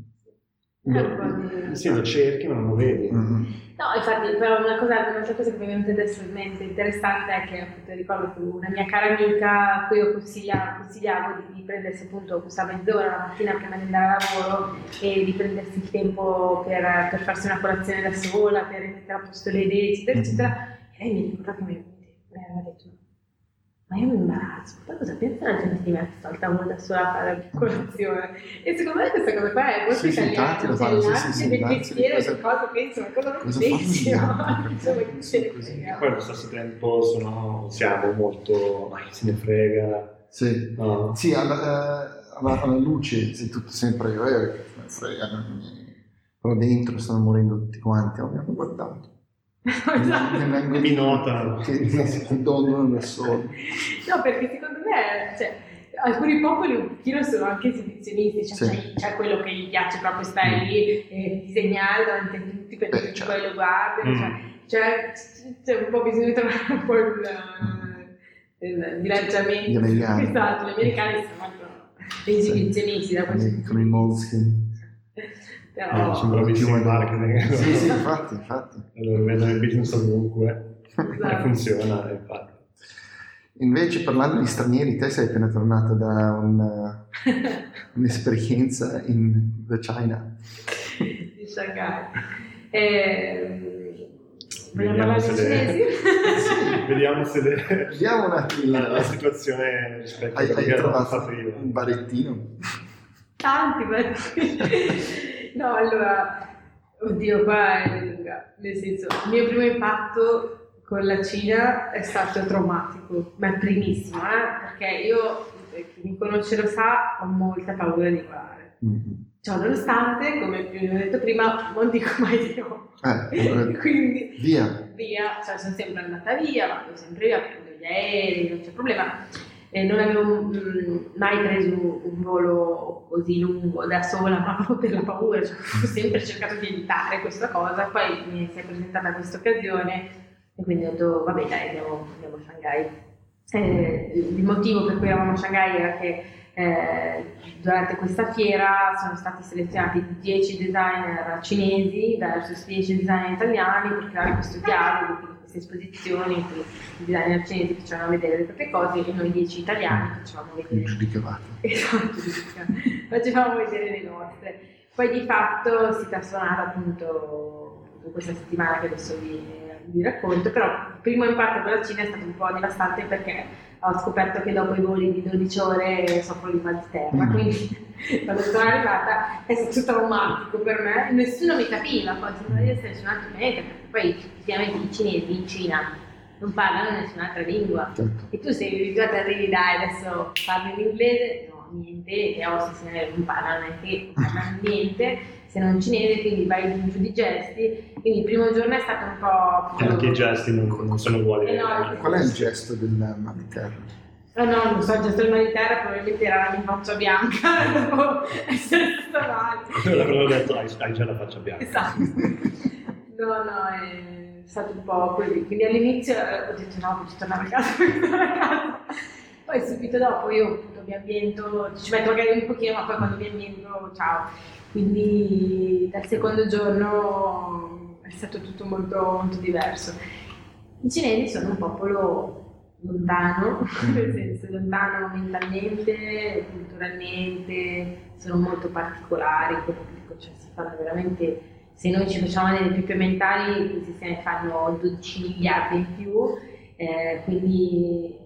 Di- sì, lo cerchi ma non lo vedi. Mhm. No, infatti, però una cosa, un'altra cosa che mi è venuta adesso in mente interessante è che appunto ricordo che una mia cara amica a cui io consigliavo, consigliavo di, di prendersi appunto questa mezz'ora la mattina prima di andare a lavoro e di prendersi il tempo per, per farsi una colazione da sola, per mettere a posto le idee, eccetera, eccetera. E lei mi ricorda che mi, mi aveva detto ma io mi imbarazzo, poi cosa pensa la gente di me che sta al tavolo da sola a fare la colazione? E secondo me questa cosa qua è molto Sì, sì, italiana, lo cioè fanno, sì, sì, sì, del pensiero cosa- di cosa penso, ma cosa non cosa pensi? Insomma, chi se ne Così. frega. Poi allo stesso tempo sono, siamo molto, ma chi se ne frega, Sì. no? Sì, alla, eh, alla- alla luce sei tutto sempre io, eh, che se ne frega, non però dentro stanno morendo tutti quanti, hanno guardato. Esatto. Mi vengono- Mi notano. Che mi donano da solo. No, perché secondo me, cioè, alcuni popoli un pochino sono anche esibizionisti, cioè Sì. c'è, c'è quello che gli piace proprio stare lì e disegnare davanti a tutti perché Beh, tutti certo. poi lo guardano, Mm. cioè, cioè, c'è un po' bisogno di trovare un po' il, il bilanciamento. Gli americani. Esatto, gli americani sono molto esibizionisti da questo Con i- punto con i di Moleskine. Però, Eh, sono bravissimi in marketing. Sì, sì, infatti, infatti. Allora, vedono il business ovunque e Esatto. funziona, infatti. Invece parlando di stranieri, te sei appena tornata da un- un'esperienza in the China. di Shanghai. Ehm, vogliamo Vediamo parlare se cinesi? Vediamo se le- Vediamo un attimino. la, la situazione rispetto a Hai, quello hai che ho trovato fatto io. un barettino? Tanti, belli. No, allora, oddio, qua è lunga. Nel senso, il mio primo impatto con la Cina è stato traumatico, ma primissimo, eh? perché io, chi mi conosce lo sa, ho molta paura di volare. Mhm. Ciò nonostante, come vi ho detto prima, non dico mai di no. Eh, allora, Quindi via. via, cioè sono sempre andata via, vado sempre via, prendo gli aerei, non c'è problema. E non avevo mm, mai preso un volo così lungo da sola, ma proprio per la paura, cioè, ho sempre cercato di evitare questa cosa, poi mi si è presentata questa occasione e quindi ho detto vabbè dai andiamo, andiamo a Shanghai. Eh, il motivo per cui eravamo a Shanghai era che eh, durante questa fiera sono stati selezionati 10 designer cinesi versus 10 designer italiani per creare questo dialogo, queste esposizioni, i designer cinesi facevano vedere le proprie cose e noi 10 italiani facevamo vedere. Giudicavate. Esatto, facevamo vedere le nostre. Poi di fatto si è trasformata appunto questa settimana che adesso vi, vi racconto, però il primo impatto con la Cina è stato un po' devastante perché ho scoperto che dopo i voli di 12 ore soffro di mal di terra, mm. quindi quando sono arrivata è stato traumatico per me, nessuno mi capiva, poi sembrava di essere su un altro pianeta, poi effettivamente i cinesi in Cina non parlano nessun'altra lingua certo. e tu sei abituato a arrivi dai adesso parli l'inglese, no niente, e ho se non parlano neanche, non parlano niente se non cinese, quindi vai giù di gesti. Quindi il primo giorno è stato un po'. Anche i gesti non, non sono uguali. Eh no, Qual è il gesto del mal di terra? Oh no, non so, il gesto del mal di terra probabilmente era la mia faccia bianca dopo essere stata male. L'avevo detto, hai, hai già la faccia bianca. Esatto. No, no, è stato un po' così. Quindi all'inizio ho detto no, voglio tornare a casa, voglio tornare a casa. Poi subito dopo io appunto mi ambiento, ci metto magari un pochino, ma poi quando mi ambiento, ciao quindi dal secondo giorno è stato tutto molto, molto diverso. I cinesi sono un popolo lontano, nel senso lontano mentalmente, culturalmente, sono molto particolari, cioè si fanno veramente, se noi ci facciamo delle pippe mentali, questi se ne fanno 12 miliardi in più, eh, quindi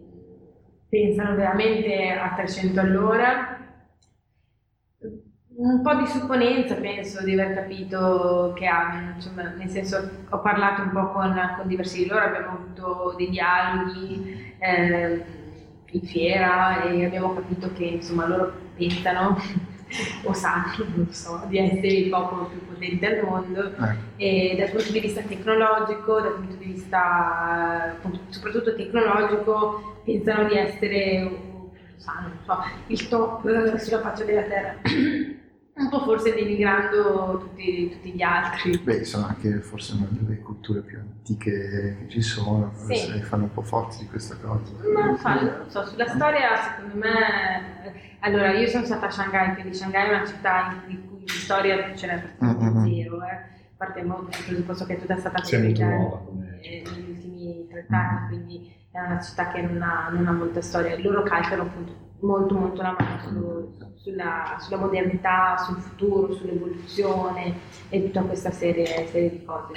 pensano veramente a 300 all'ora. Un po' di supponenza penso di aver capito che abbiano, insomma, nel senso ho parlato un po' con, con diversi di loro, abbiamo avuto dei dialoghi eh, in fiera e abbiamo capito che insomma loro pensano o sanno, non so, di essere il popolo più potente al mondo eh. e dal punto di vista tecnologico, dal punto di vista soprattutto tecnologico, pensano di essere sanno, non so, il top sulla faccia della terra un po' forse denigrando tutti, tutti, gli altri. Beh, sono anche forse una delle culture più antiche che ci sono, sì. fanno un po' forti di questa cosa. Non so, non so, sulla storia secondo me... Allora, io sono stata a Shanghai, quindi Shanghai è una città in cui di storia ce n'è praticamente mm-hmm. zero, eh. a parte molto il presupposto che tutta è stata costruita negli ultimi 30 anni, mm-hmm. quindi è una città che non ha, non ha molta storia. Loro calcano appunto molto molto la mano su, sulla, sulla, modernità, sul futuro, sull'evoluzione e tutta questa serie, serie di cose.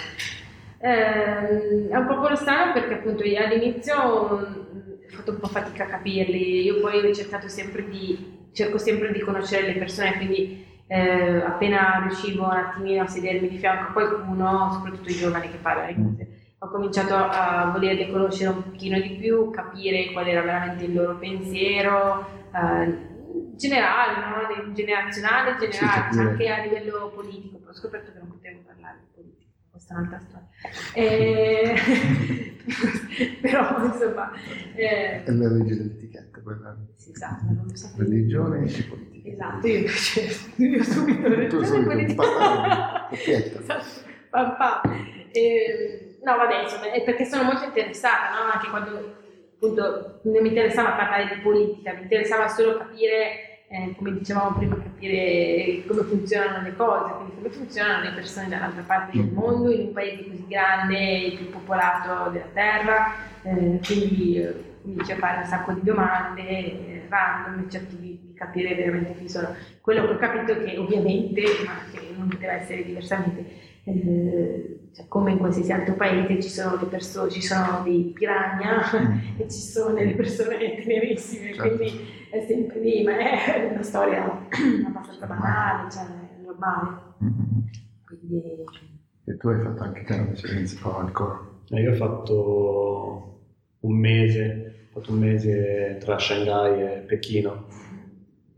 Eh, è un po' strano perché appunto io all'inizio ho fatto un po' fatica a capirli, io poi ho cercato sempre di, cerco sempre di conoscere le persone, quindi eh, appena riuscivo un attimino a sedermi di fianco a qualcuno, soprattutto i giovani che parlano inglese, ho cominciato a volerli conoscere un pochino di più, capire qual era veramente il loro pensiero, eh, generale, no? generazionale, generale, sì, anche a livello politico, però ho scoperto che non potevo parlare di politica, questa è un'altra storia. Eh, però insomma... Eh... È la legge dell'etichetta quella. Sì, esatto, non lo sapevo. Religione e politica. Esatto, io invece io subito religione e politica. esatto, papà. E, no, vabbè, insomma, è perché sono molto interessata, no? Anche quando appunto non mi interessava parlare di politica, mi interessava solo capire, eh, come dicevamo prima, capire come funzionano le cose, quindi come funzionano le persone dall'altra parte del mondo, in un paese così grande, il più popolato della Terra, eh, quindi eh, cominci a fare un sacco di domande eh, random e cerchi di, di, capire veramente chi sono. Quello che ho capito è che ovviamente, ma che non poteva essere diversamente, eh, cioè, come in qualsiasi altro paese ci sono le persone, ci sono dei piranha mm. e ci sono delle persone tenerissime, certo. quindi è sempre lì, ma è una storia abbastanza banale, cioè normale. Mm-hmm. Quindi... E tu hai fatto anche te un'esperienza con alcol? Eh, io ho fatto un mese, ho fatto un mese tra Shanghai e Pechino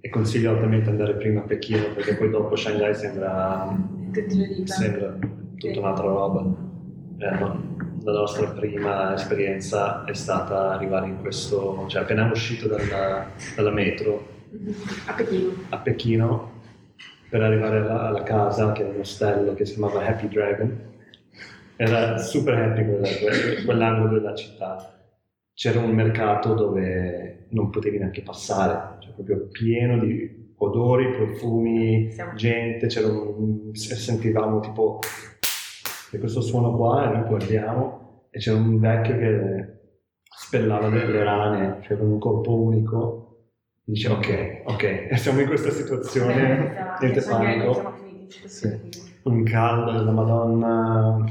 e consiglio altamente andare prima a Pechino perché poi dopo Shanghai sembra, sembra tutta un'altra roba. Eh, no, la nostra prima esperienza è stata arrivare in questo, cioè appena uscito dalla, dalla metro a Pechino. a Pechino per arrivare alla, alla casa che era un ostello che si chiamava Happy Dragon. Era super happy quella, quell'angolo della città. C'era un mercato dove non potevi neanche passare, cioè proprio pieno di odori, profumi, gente, c'era un, sentivamo tipo e questo suono qua e noi guardiamo e c'era un vecchio che spellava delle rane, cioè con un corpo unico. Dice ok, ok, siamo in questa situazione, niente panico, Siamo finiti. Sì. un caldo della Madonna,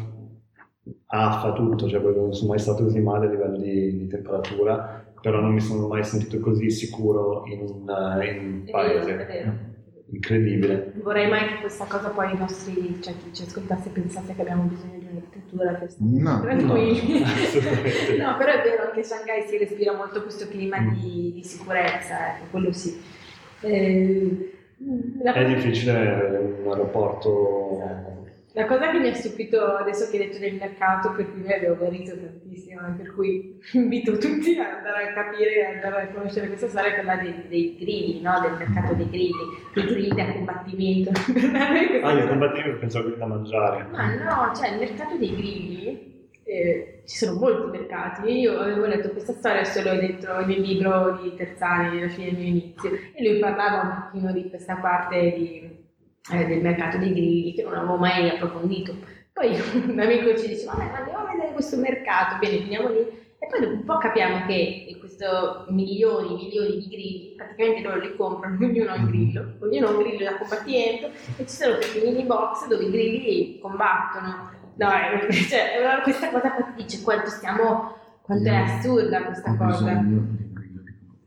affa tutto, cioè non sono mai stato così male a livello di, di temperatura, però non mi sono mai sentito così sicuro in un, in un È vero, paese. è vero. Incredibile. Vorrei mai che questa cosa poi i nostri, cioè chi ci ascoltasse pensasse che abbiamo bisogno di un'architettura che No, tranquilli. no, no, però è vero, anche a Shanghai si respira molto questo clima di, di sicurezza, ecco, quello sì. Eh, È difficile un aeroporto la cosa che mi ha stupito adesso che hai detto del mercato, per cui noi abbiamo guarito tantissimo, e per cui invito tutti ad andare a capire, ad andare a conoscere questa storia, è quella dei, dei grilli, no? del mercato dei grilli, dei grilli da combattimento. Ah, il combattimento pensavo che da mangiare. Ma no, cioè il mercato dei grilli, eh, ci sono molti mercati. Io avevo letto questa storia solo dentro il mio libro di Terzani, alla fine del mio inizio, e lui parlava un pochino di questa parte di, eh, del mercato dei grilli che non avevo mai approfondito. Poi un amico ci dice, vabbè, andiamo a vedere questo mercato, bene, finiamo lì. E poi dopo un po' capiamo che questo milioni, milioni di grilli, praticamente loro li comprano, ognuno ha un grillo, ognuno ha un grillo da combattimento e ci sono questi mini box dove i grilli combattono. No, eh, cioè, allora questa cosa qua ti dice quanto stiamo, quanto è assurda questa Ho cosa.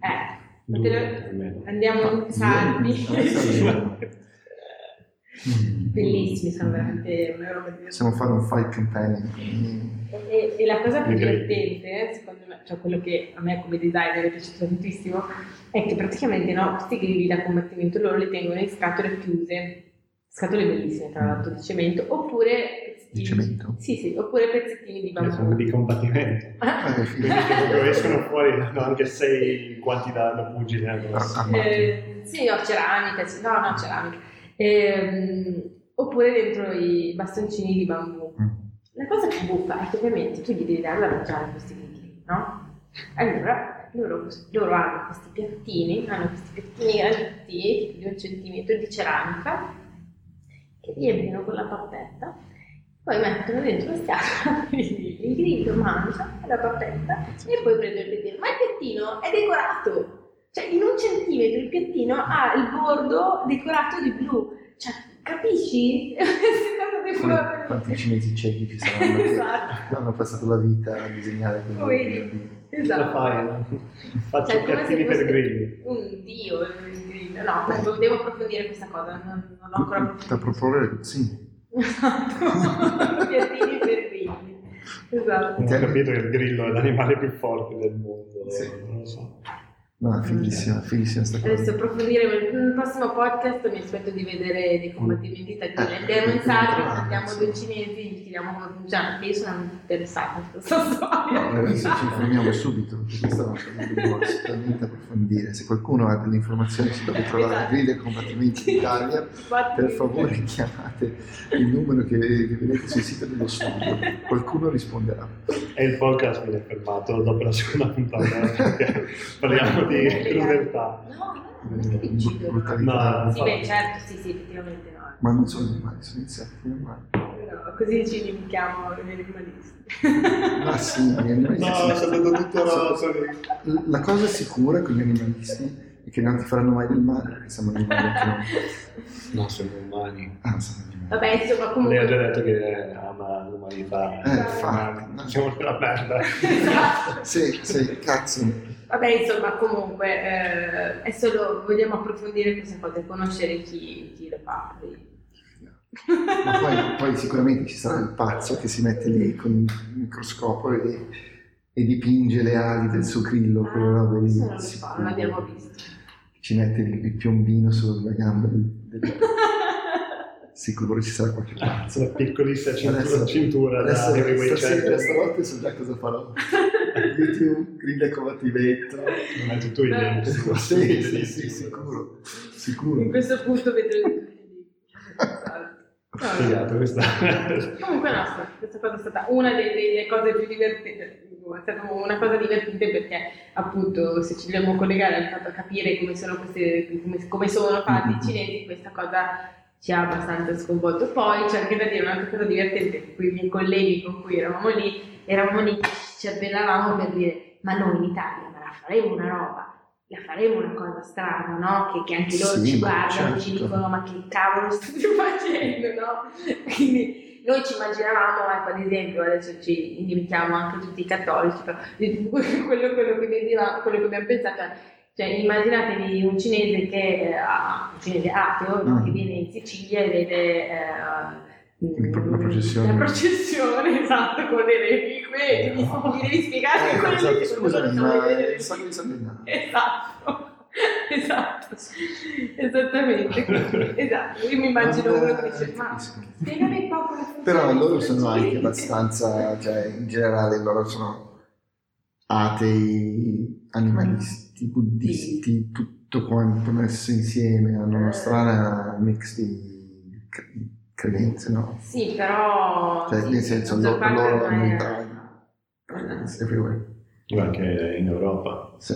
Eh, Due, andiamo in salvi. Mm. Bellissimi, sono veramente una roba di Possiamo fare un fight companion. con- E, e la cosa più divertente, secondo me, cioè quello che a me come designer è piaciuto tantissimo, è che praticamente no, questi grilli da combattimento loro li tengono in scatole chiuse, scatole bellissime tra l'altro di cemento, oppure pezzettini Di cemento? Sì, sì, oppure pezzettini di Sono bambù. di combattimento. Ah. Quindi proprio escono fuori hanno anche sei guanti da, da pugile. addosso. Eh, sì, no, ceramica, sì, no, no, ceramica. Ehm, oppure dentro i bastoncini di bambù. Mm. La cosa più buffa è che ovviamente tu gli devi dare da mangiare a questi grilli, no? Allora, loro, loro hanno questi piattini, hanno questi piattini grandi, di un centimetro di ceramica, che riempiono con la pappetta, poi mettono dentro la scatola, il grillo mangia la pappetta e poi prende il piattino. Ma il piattino è decorato! Cioè, in un centimetro il piattino ha il bordo decorato di blu. Cioè, capisci? Quanti cinesi ciechi ci saranno Esatto. hanno passato la vita a disegnare quei vedi? grilli. La Esatto. fai? Faccio Cioè, piattini per grilli. Un dio il grillo. No, devo approfondire questa cosa, non, non ho ancora Da approfondito. proporre, sì. Esatto, piattini per grilli. Esatto. Ho capito che il grillo è l'animale più forte del mondo. Sì. Non lo so. No, fighissima, fighissima sta cosa. Adesso approfondiremo nel prossimo podcast. Mi aspetto di vedere dei combattimenti tra grilli. Andiamo in Sadri, andiamo due cinesi, gli chiediamo come funziona, perché io sono interessata a questa storia. No, adesso ci informiamo subito, perché questa è una cosa che devo assolutamente approfondire. Se qualcuno ha delle informazioni su dove trovare Esatto. e combattimenti in Italia, per favore chiamate il numero che, che vedete sul sito dello studio. Qualcuno risponderà. E il podcast viene fermato dopo la seconda puntata perché parliamo di crudeltà. No, no, non è che ti uccidono. No. Sì, beh, certo, sì, sì, effettivamente no. Ma non sono animali, sono insetti normali. Però così ci limitiamo gli animalisti. Ma sì, gli animalisti No, sono- sono venuto tutto sono- rosoli. La cosa sicura con gli animalisti è che non ti faranno mai del male, perché siamo animali. No, sono umani. Ah, siamo animali. Vabbè, insomma, Lei ha già comunque... detto che ama l'umanità. Eh, infatti. Siamo nella merda. Esatto. Sì, sì, cazzo. Vabbè, insomma, comunque, eh, è solo, vogliamo approfondire queste cose, conoscere chi, chi le fa. poi- Ma poi, poi sicuramente ci sarà il pazzo che si mette lì con il microscopo e, e dipinge le ali del suo grillo, quelle Ah, robe lì. questo non lo so, non l'abbiamo visto. Ci mette il, il piombino sulla gamba del, del- Sicuro ci sarà qualche pazzo. Sulla piccolissima cintura, Adesso- cintura Adesso, da heavyweight stasera, stanotte so già cosa farò. YouTube, e combattimento. Non hai tutto il link. Sì, sì, sì, sì, sicuro. Sicuro. In questo punto vedremo tutti lì. Spiegato questa. Comunque no, sta- questa cosa è stata una delle, delle cose più divertenti, è stata una cosa divertente perché appunto se ci dobbiamo collegare al fatto a capire come sono, queste, come, come sono fatti i mm-hmm. cinesi, questa cosa ci ha abbastanza sconvolto. Poi c'è anche da dire un'altra cosa divertente, con i miei colleghi con cui eravamo lì, eravamo lì, ci abbellavamo per dire ma noi in Italia ma la faremo una roba la faremo una cosa strana, no? Che, che anche loro sì, ci guardano certo. e ci dicono ma che cavolo stai facendo, no? Quindi noi ci immaginavamo, ecco ad esempio, adesso ci indimentiamo anche tutti i cattolici, però quello, quello, che, vedeva, quello che abbiamo pensato è, cioè immaginatevi un cinese che, uh, un cinese ateo, no? mm. che viene in Sicilia e vede... Uh, la processione. La processione, esatto, con le reliquie, e mi devi spiegare eh, quello esatto, che scusami, ma il sangue di San Esatto, esatto, esattamente, esatto, io mi immagino uno che dice, ma spiegami un po' come funziona. Però loro sono anche abbastanza, cioè in generale loro sono atei, animalisti, buddisti, tutto quanto messo insieme, hanno una strana mix di credenze, no? Sì, però... Cioè, sì, nel senso, lo, loro hanno i draghi, everywhere. Anche in Europa. Sì.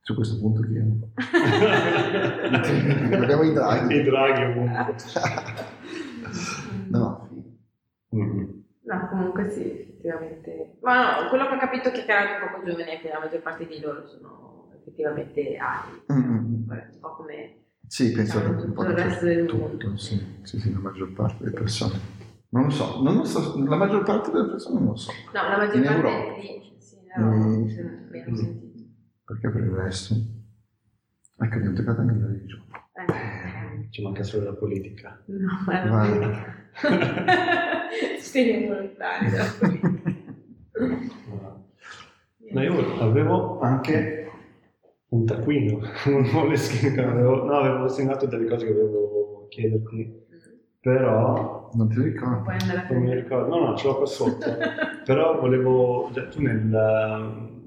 Su questo punto chi è? Abbiamo i draghi. I draghi ovunque. no. Mm-hmm. No, comunque sì, effettivamente. Ma no, quello che ho capito è che erano un poco giovani è che la maggior parte di loro sono effettivamente atei. Mm-hmm. Un po' come sì, penso che un po' il resto del tutto, mondo. Sì, sì, sì, la maggior parte delle persone. Non lo so, non lo so, la maggior parte delle persone non lo so. No, la maggior in parte Europa. Di, sì, in Europa, mm. Perché per il resto? Ecco, abbiamo toccato anche la religione. Eh. Ci manca solo la politica. No, ma la politica. Ci volontari della politica. Ma io avevo anche un taccuino, un moleskine che avevo, no, avevo segnato delle cose che volevo chiederti, però... Non ti ricordo? Non mi ricordo, no, no, ce l'ho qua sotto, però volevo, cioè, tu nel,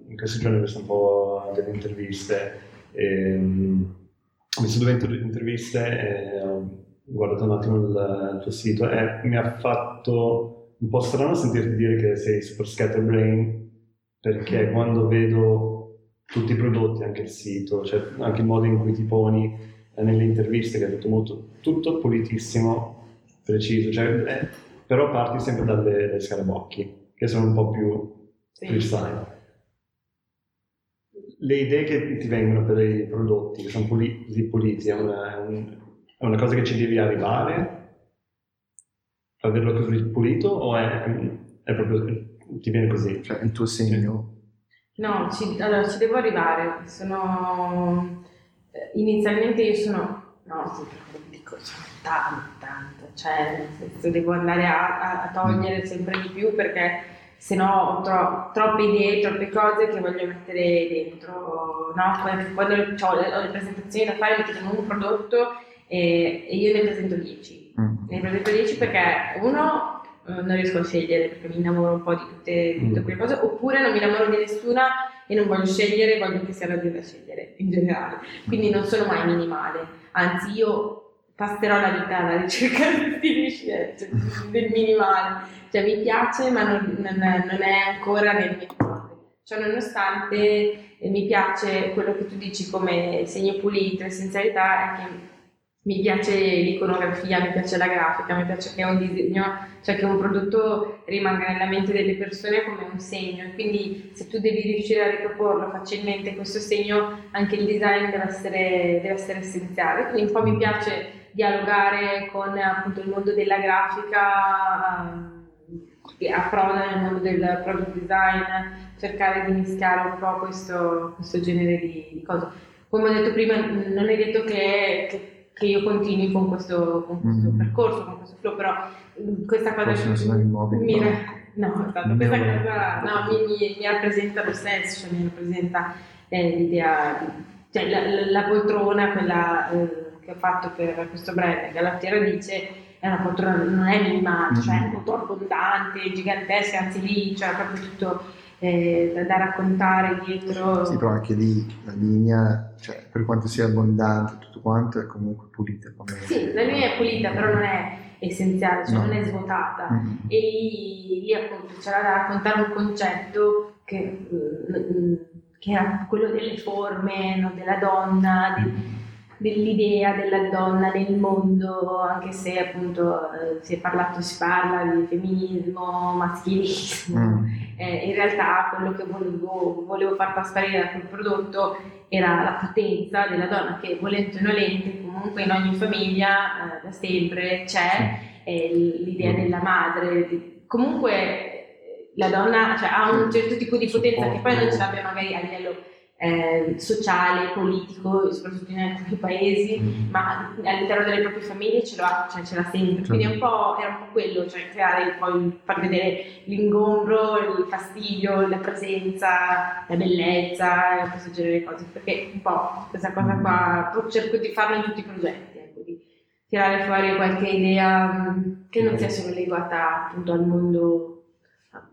in questi giorni ho visto un po' delle interviste, e, ehm, ho visto due interviste e ho guardato un attimo il, tuo sito e mi ha fatto un po' strano sentirti dire che sei super scatterbrain perché quando vedo tutti i prodotti, anche il sito, cioè anche il modo in cui ti poni eh, nelle interviste, che è tutto molto, tutto pulitissimo, preciso, cioè, eh, però parti sempre dalle, dalle scarabocchi, che sono un po' più sì. freestyle. Le idee che ti vengono per i prodotti, che sono puli- puliti, è una, è, un, è una, cosa che ci devi arrivare? Averlo così pulito o è, è proprio ti viene così? Cioè il tuo segno No, ci, allora ci devo arrivare. Sono eh, inizialmente io sono no, sì, dico, sono tanto, tanto, cioè nel senso devo andare a, a, a togliere sempre di più perché se no ho tro, troppe idee, troppe cose che voglio mettere dentro. No? Quando ho le, ho le presentazioni da fare mi chiedono un prodotto e, e, io ne presento 10. Mm. Ne presento 10 perché uno eh, non riesco a scegliere perché mi innamoro un po' di tutte, tutte mm. quelle cose, oppure non mi innamoro di nessuna e non voglio scegliere, voglio che sia la da scegliere in generale. Quindi non sono mai minimale, anzi io passerò la vita alla ricerca cioè, del minimale, cioè mi piace ma non, non, non è ancora nel mio corde. Cioè nonostante eh, mi piace quello che tu dici come segno pulito, essenzialità, è che mi piace l'iconografia, mi piace la grafica, mi piace che un disegno, cioè che un prodotto rimanga nella mente delle persone come un segno. Quindi se tu devi riuscire a riproporlo facilmente questo segno, anche il design deve essere, deve essere essenziale. Quindi un po' mi piace dialogare con appunto il mondo della grafica che approda nel mondo del product design, cercare di mischiare un po' questo, questo genere di, di, cose. Come ho detto prima, non è detto che, che che io continui con questo, con questo mm. percorso, con questo flow, però mm, questa cosa mi, mi, no, esatto, questa cosa no, mi, mi, mi, rappresenta lo stesso, cioè mi rappresenta eh, l'idea, cioè la, la, poltrona, quella eh, che ho fatto per questo brand, Galattiera dice è una poltrona, non è minimale, mm. cioè è molto abbondante, gigantesca, anzi lì cioè, proprio tutto eh, da, da, raccontare dietro. Sì, però anche lì la linea, cioè, per quanto sia abbondante tutto quanto, è comunque pulita. Come... Sì, la linea è pulita, però non è essenziale, cioè no. non è svuotata. Mm-hmm. E lì, lì, appunto c'era da raccontare un concetto che, mm, che era quello delle forme, no? della donna, di, dell'idea della donna nel mondo, anche se appunto eh, si è parlato, si parla di femminismo, maschilismo. Mm. Eh, in realtà quello che volevo, volevo far trasparire da quel prodotto era la potenza della donna che volente o nolente comunque in ogni famiglia eh, da sempre c'è eh, l'idea della madre. Comunque eh, la donna cioè, ha un certo tipo di potenza che poi non ce l'abbia magari a livello eh, sociale, politico, soprattutto in alcuni paesi, mm. ma all'interno delle proprie famiglie ce l'ha, cioè ce l'ha sempre. Quindi un era un po' quello, cioè creare, poi far vedere l'ingombro, il fastidio, la presenza, la bellezza, questo genere di cose. Perché un po' questa cosa qua cerco di farlo in tutti i progetti, ecco, di tirare fuori qualche idea che non sia solo legata appunto al mondo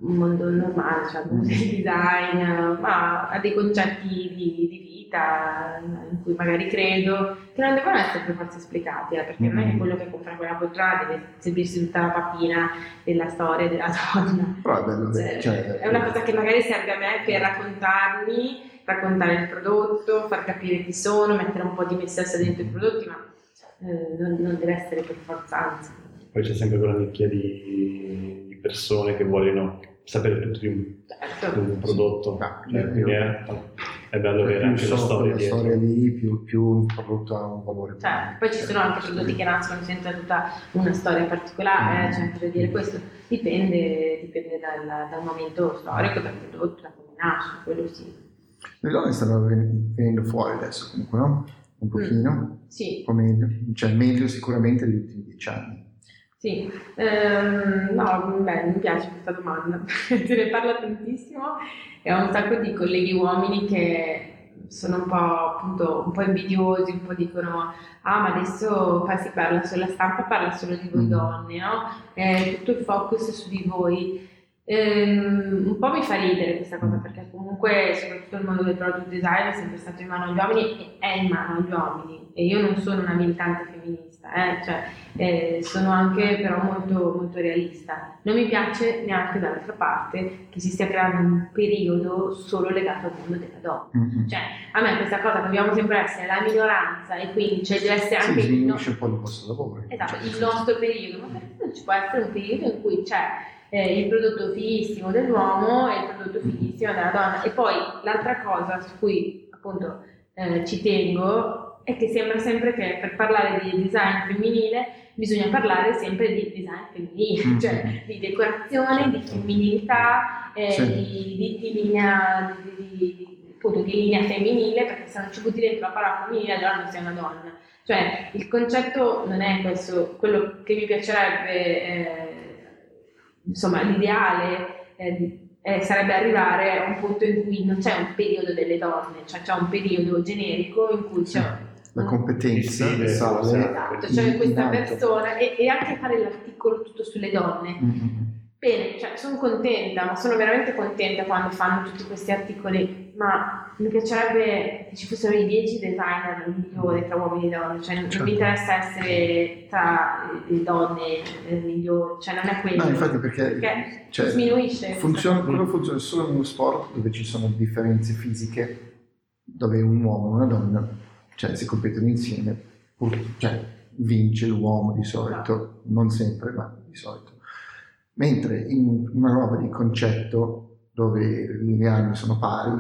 un mondo normale, cioè il design, ma ha dei concetti di, di, vita in cui magari credo che non devono essere per forza esplicati, eh, perché mm-hmm. non è che quello che compra quella poltrona deve seguirsi tutta la papina della storia della donna. Però è bello, cioè, cioè, è una cosa che magari serve a me per raccontarmi, raccontare il prodotto, far capire chi sono, mettere un po' di me stessa dentro i prodotti, ma eh, non, non deve essere per forza, anzi. Poi c'è sempre quella nicchia di persone che vogliono sapere tutto di un, certo. di un prodotto. No, cioè, è, è, bello avere anche la storia dietro. storia lì, più, più un prodotto ha un valore. Cioè, poi ci sono anche prodotti che nascono senza tutta una storia particolare, mm. cioè per dire questo dipende, dipende dal, dal, momento storico del prodotto, da come nasce, quello sì. Le donne stanno venendo fuori adesso comunque, no? Un mm. pochino. Mm. Sì. Meglio, cioè meglio sicuramente degli ultimi dieci anni. Sì, ehm, no, beh, mi piace questa domanda, se ne parla tantissimo e ho un sacco di colleghi uomini che sono un po', appunto, un po' invidiosi, un po' dicono ah ma adesso si parla sulla stampa, parla solo di voi mm. donne, no? Eh, tutto il focus è su di voi. Ehm, un po' mi fa ridere questa cosa perché comunque soprattutto il mondo del product design è sempre stato in mano agli uomini e è in mano agli uomini e io non sono una militante femminista, eh? Ccioè, eh, sono anche però molto, molto realista. Non mi piace neanche dall'altra parte che si stia creando un periodo solo legato al mondo della donna. Mm-hmm. Cioè, a me questa cosa dobbiamo sempre essere la minoranza e quindi cioè, deve essere anche sì, il, no- un po' il posto lavoro. Esatto, cioè, il nostro periodo, ma perché non ci può essere un periodo in cui c'è eh, il prodotto fighissimo dell'uomo e il prodotto fighissimo della donna. E poi l'altra cosa su cui appunto eh, ci tengo è che sembra sempre che per parlare di design femminile bisogna parlare sempre di design femminile, mm. cioè di decorazione, di femminilità, eh, sì. di, di, di, linea, di, appunto, di linea femminile, perché se non ci butti dentro la parola femminile allora non sei una donna. Cioè il concetto non è questo, quello che mi piacerebbe eh, insomma l'ideale eh, eh, sarebbe arrivare a un punto in cui non c'è un periodo delle donne, cioè c'è un periodo generico in cui c'è la competenza sì, esatto, cioè questa persona e, e, anche fare l'articolo tutto sulle donne. Mm-hmm. Bene, cioè, sono contenta, ma sono veramente contenta quando fanno tutti questi articoli, ma mi piacerebbe che ci fossero i 10 designer migliori tra uomini e donne, cioè non, certo. mi interessa essere tra le donne migliori, cioè non è quello. No, infatti perché, perché cioè, sminuisce. Funziona, quello funziona solo in uno sport dove ci sono differenze fisiche, dove un uomo e una donna cioè, si competono insieme, cioè vince l'uomo di solito, no. non sempre, ma di solito mentre in una roba di concetto dove le anni sono pari,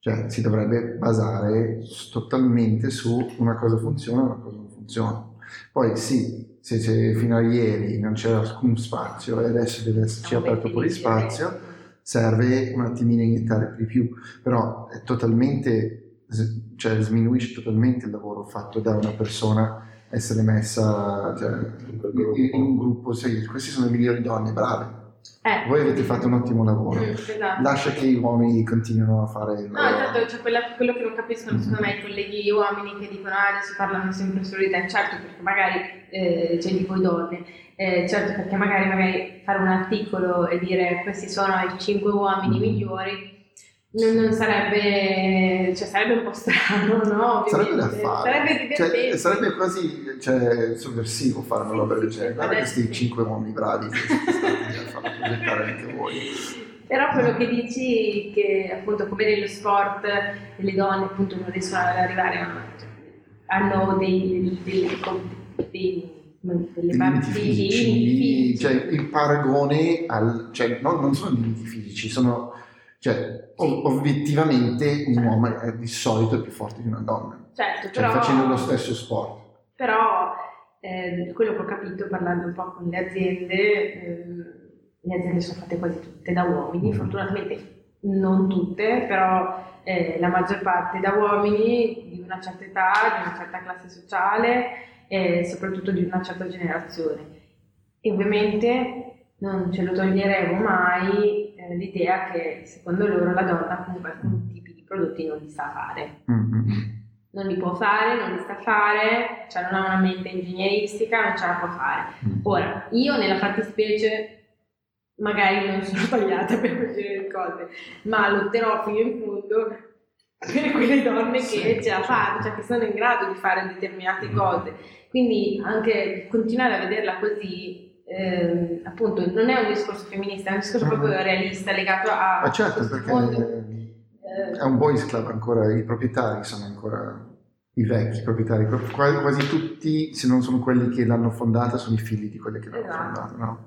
cioè si dovrebbe basare totalmente su una cosa funziona e una cosa non funziona. Poi sì, se, se fino a ieri non c'era alcun spazio e adesso deve esserci aperto poi spazio, serve un attimino iniziare di più, però è totalmente, cioè sminuisce totalmente il lavoro fatto da una persona essere messa cioè, in, in, un gruppo, sì, queste sono le migliori donne, brave. Eh, Voi avete fatto un ottimo lavoro. Mm, esatto. Lascia che i uomini continuino a fare il No, esatto, cioè quella, quello che non capiscono secondo me i colleghi uomini che dicono ah, adesso parlano sempre solo di te, certo perché magari eh, c'è di voi donne, eh, certo perché magari, magari fare un articolo e dire questi sono i cinque uomini mm. migliori non, non, sarebbe, cioè sarebbe un po' strano, no? Ovviamente. Sarebbe da fare. Sarebbe, cioè, sarebbe quasi cioè, sovversivo fare una roba del genere. Guarda questi cinque uomini bravi che sono stati a farlo progettare anche voi. Però quello che dici che appunto come nello sport le donne appunto non riescono ad arrivare a, cioè, hanno dei, dei, dei, delle limiti fisici, cioè il paragone al, cioè non, non sono limiti fisici, sono cioè, obiettivamente un uomo è di solito più forte di una donna. Certo, cioè, però, facendo lo stesso sport. Però eh, quello che ho capito parlando un po' con le aziende, eh, le aziende sono fatte quasi tutte da uomini, mm. fortunatamente non tutte, però eh, la maggior parte da uomini di una certa età, di una certa classe sociale e soprattutto di una certa generazione. E ovviamente non ce lo toglieremo mai eh, l'idea che secondo loro la donna comunque alcuni tipi di prodotti non li sa fare. Mm-hmm. Non li può fare, non li sa fare, cioè non ha una mente ingegneristica, non ce la può fare. Mm. Ora, io nella fattispecie magari non sono tagliata per facere le cose, ma lotterò fino in fondo per quelle donne che ce la fanno, cioè che sono in grado di fare determinate cose. Quindi anche continuare a vederla così, eh, appunto, non è un discorso femminista, è un discorso proprio mm-hmm. realista legato a... Ma certo, perché mondo. è un boys club ancora, i proprietari sono ancora i vecchi proprietari, quasi, quasi, tutti, se non sono quelli che l'hanno fondata, sono i figli di quelli che l'hanno esatto. fondata, no?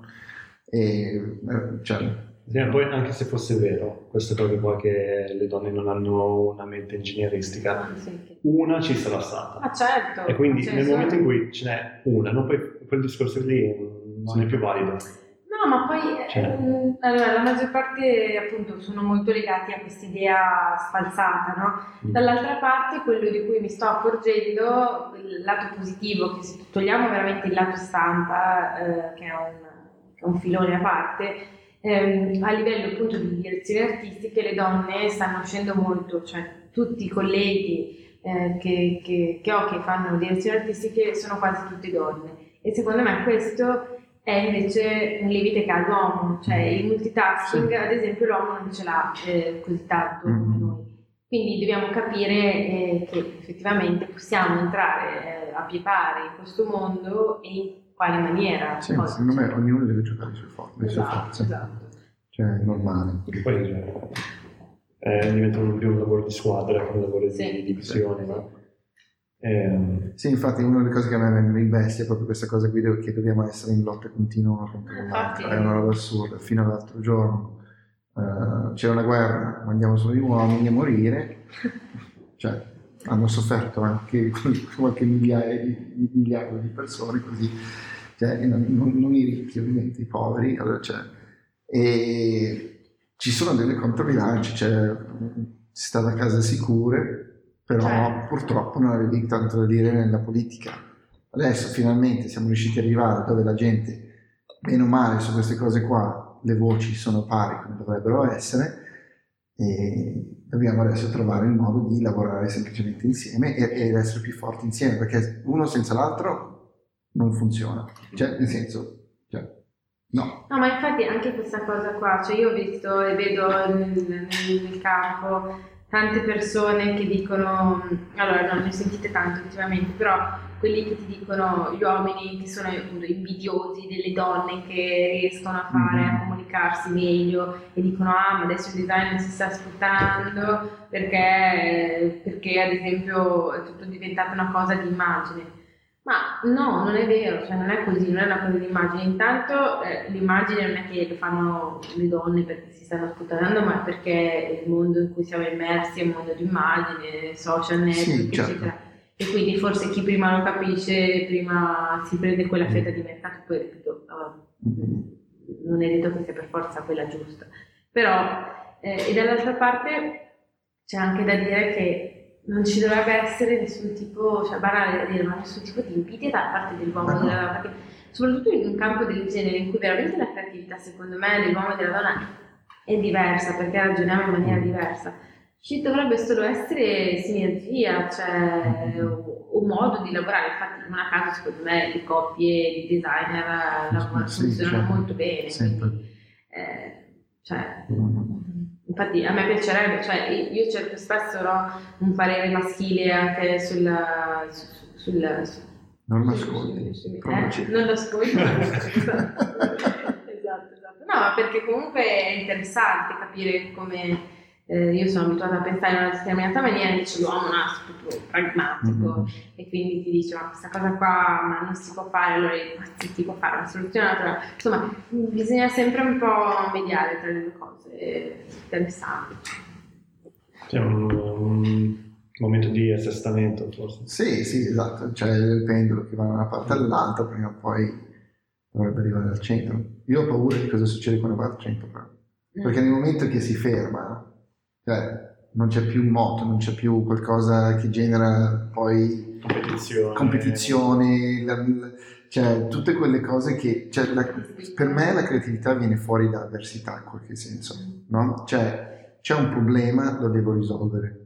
E, eh, cioè, sì, poi anche se fosse vero, queste cose qua che le donne non hanno una mente ingegneristica, ah, sì. una ci sarà stata. Ah certo. E quindi nel momento in cui ce n'è una, non poi quel discorso lì non è più valido. No, ma poi cioè. ehm, allora, la maggior parte appunto sono molto legati a questa idea sfalsata, no? Mm. Dall'altra parte quello di cui mi sto accorgendo, il lato positivo, che se togliamo veramente il lato stampa, eh, che è un un filone a parte, ehm, a livello appunto di direzioni artistiche le donne stanno uscendo molto, cioè tutti i colleghi eh, che, che, che, ho che fanno direzioni artistiche sono quasi tutte donne e secondo me questo è invece un limite che ha l'uomo, cioè il multitasking sì. ad esempio l'uomo non ce l'ha eh, così tanto mm. come noi. Quindi dobbiamo capire eh, che effettivamente possiamo entrare eh, a pie pari in questo mondo e quale maniera. Sì, secondo me ognuno deve giocare sue for- le sue esatto, forze. Esatto. Cioè, è normale. Perché poi eh, diventa più un lavoro di squadra che un lavoro sì. di divisione, no? Eh, sì, infatti una delle cose che a me mi investe è proprio questa cosa qui che dobbiamo essere in lotta continua uno contro l'altro, è una roba assurda, fino all'altro giorno uh, c'era una guerra, mandiamo solo gli uomini a morire, cioè hanno sofferto anche qualche migliaia di, miliardo di persone così cioè, non, non, i ricchi ovviamente, i poveri, allora, cioè, e ci sono delle controbilanci, cioè, si sta da casa sicure, però certo. purtroppo non avevi tanto da dire nella politica. Adesso finalmente siamo riusciti ad arrivare dove la gente, meno male su queste cose qua, le voci sono pari come dovrebbero essere, e dobbiamo adesso trovare il modo di lavorare semplicemente insieme ed essere più forti insieme, perché uno senza l'altro non funziona. Cioè, nel senso, cioè, no. No, ma infatti anche questa cosa qua, cioè io ho visto e vedo nel, nel campo tante persone che dicono, allora non ne sentite tanto ultimamente, però quelli che ti dicono gli uomini che sono appunto invidiosi delle donne che riescono a fare, mm-hmm. a comunicarsi meglio e dicono ah ma adesso il design si sta sfruttando perché, perché ad esempio è tutto diventato una cosa di immagine. Ma no, non è vero, cioè non è così, non è una cosa di immagine. Intanto eh, l'immagine non è che lo fanno le donne perché stanno sfruttando, ma perché il mondo in cui siamo immersi è un mondo di immagine, social network, sì, certo. eccetera. E quindi forse chi prima lo capisce, prima si prende quella mm. fetta di mercato, poi ripeto, uh, non è detto che sia per forza quella giusta. Però, eh, e dall'altra parte c'è anche da dire che non ci dovrebbe essere nessun tipo, cioè banale da dire, ma nessun tipo di invidia da parte dell'uomo e della donna, perché soprattutto in un campo del genere in cui veramente la creatività secondo me dell'uomo e della donna è diversa, perché ragioniamo in maniera diversa. Ci dovrebbe solo essere sinergia, cioè un modo di lavorare, infatti non a caso secondo me le coppie di designer lavorano, sì, funzionano certo. molto bene, quindi, eh, cioè, infatti a me piacerebbe, cioè io cerco spesso no, un parere maschile anche sul, sul, sul non lo ascolti. Eh? Non lo ascolti. No, ma perché comunque è interessante capire come eh, io sono abituata a pensare in una determinata maniera, invece l'uomo no, è proprio pragmatico mm-hmm. e quindi ti dice ma questa cosa qua ma non si può fare, allora si può fare una soluzione naturale. Insomma, bisogna sempre un po' mediare tra le due cose, è interessante. C'è un, un momento di assestamento forse. Sì, sì, esatto, cioè il pendolo che va da una parte all'altra, prima o poi dovrebbe arrivare al centro. Io ho paura di cosa succede quando va al centro, però. Mm. Perché nel momento che si ferma, cioè, non c'è più moto, non c'è più qualcosa che genera poi competizione, competizione la, cioè tutte quelle cose che cioè, la, per me la creatività viene fuori da avversità in qualche senso, no? Cioè c'è un problema, lo devo risolvere.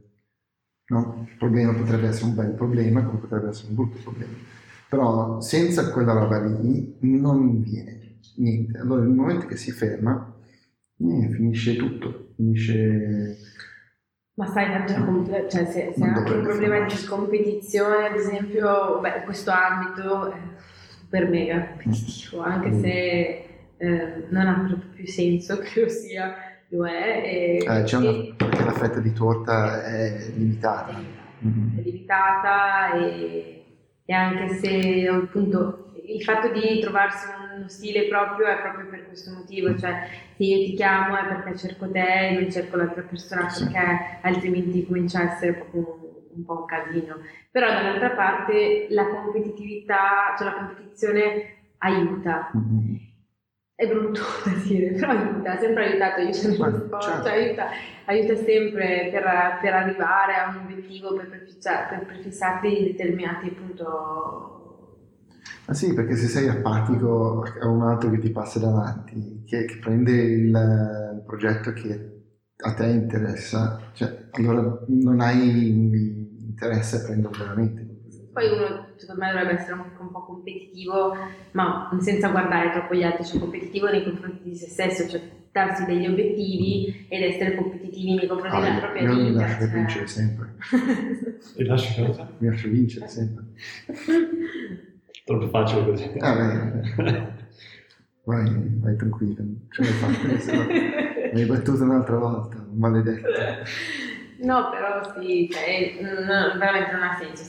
No? Il problema potrebbe essere un bel problema, come potrebbe essere un brutto problema. Però senza quella roba lì non viene niente. Allora nel momento che si ferma, eh, finisce tutto, finisce... Ma sai, tanto cioè, se, se anche un problema di competizione, ad esempio, beh, questo ambito è super mega competitivo, anche mm. se eh, non ha proprio più senso che lo sia, lo è. E, eh, c'è una, perché la fetta di torta è limitata. È limitata, mm-hmm. è limitata e, e anche se appunto il fatto di trovarsi uno stile proprio è proprio per questo motivo, cioè se io ti chiamo è perché cerco te e non cerco l'altra persona perché altrimenti comincia a essere proprio un, un po' un casino. Però dall'altra parte la competitività, cioè la competizione aiuta. Mm-hmm. È brutto da dire, però aiuta, ha sempre aiutato, aiuta nello sport, certo. aiuta, aiuta sempre per, per, arrivare a un obiettivo, per, per prefissarti determinati appunto ma sì, perché se sei apatico a un altro che ti passa davanti, che, che prende il, il, progetto che a te interessa, cioè, allora non hai interesse a prenderlo veramente. Poi uno, secondo me, dovrebbe essere un, un, po' competitivo, ma senza guardare troppo gli altri, cioè competitivo nei confronti di se stesso, cioè darsi degli obiettivi ed essere competitivi nei confronti ah, della propria io vita. Io mi lascio cioè... vincere sempre. e lasci cosa? Mi lascio vincere sempre. Troppo facile così. Ah, beh. Vai, vai tranquillo, ce l'hai fatta. Mi hai battuto un'altra volta, maledetto. No, però sì, cioè, non, veramente non ha senso.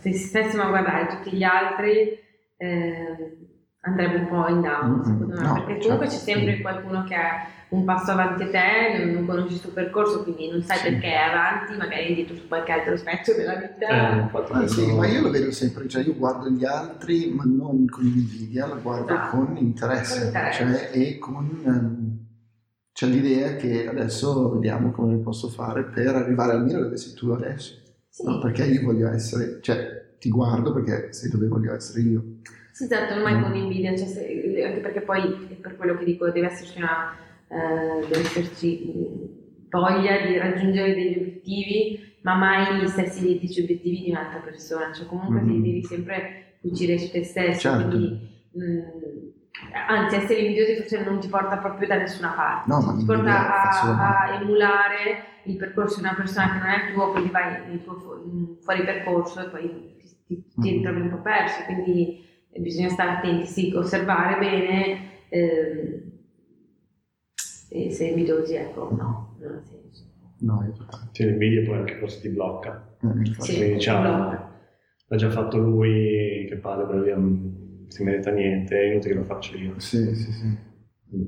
Se stessimo a guardare tutti gli altri, eh, andrebbe un po' in down, mm-hmm. secondo me, no, perché comunque certo. c'è sempre qualcuno che è un passo avanti a te, non, non conosci il suo percorso, quindi non sai sì. perché è avanti, magari è indietro su qualche altro aspetto della vita. Eh, ah, sì, ma io lo vedo sempre, cioè io guardo gli altri, ma non con invidia, lo guardo no. con interesse, con interesse. Cioè, e con... C'è l'idea che adesso vediamo come posso fare per arrivare almeno dove sei tu adesso. Sì. No? Perché io voglio essere, cioè ti guardo perché sei dove voglio essere io. Sì, esatto, non mai mm. con invidia, cioè se, anche perché poi per quello che dico deve esserci una eh, deve esserci voglia di raggiungere degli obiettivi, ma mai gli stessi identici obiettivi di un'altra persona, cioè comunque mm-hmm. devi sempre fuggire su te stesso, certo. quindi mh, mm, anzi essere invidiosi forse non ti porta proprio da nessuna parte, no, ti porta a, a, emulare il percorso di una persona che non è il tuo, quindi vai nel tuo fu- fuori percorso e poi ti, ti, ti mm-hmm. ritrovi un po' perso, quindi bisogna stare attenti, sì, osservare bene. Eh, e se invidiosi, ecco, no, non ha senso. No. Sì, l'invidia poi anche forse ti blocca. Mm, sì, Quindi diciamo, l'ha già fatto lui, che palle, per via, non si merita niente, è inutile che lo faccio io. Sì, sì, sì. Mm.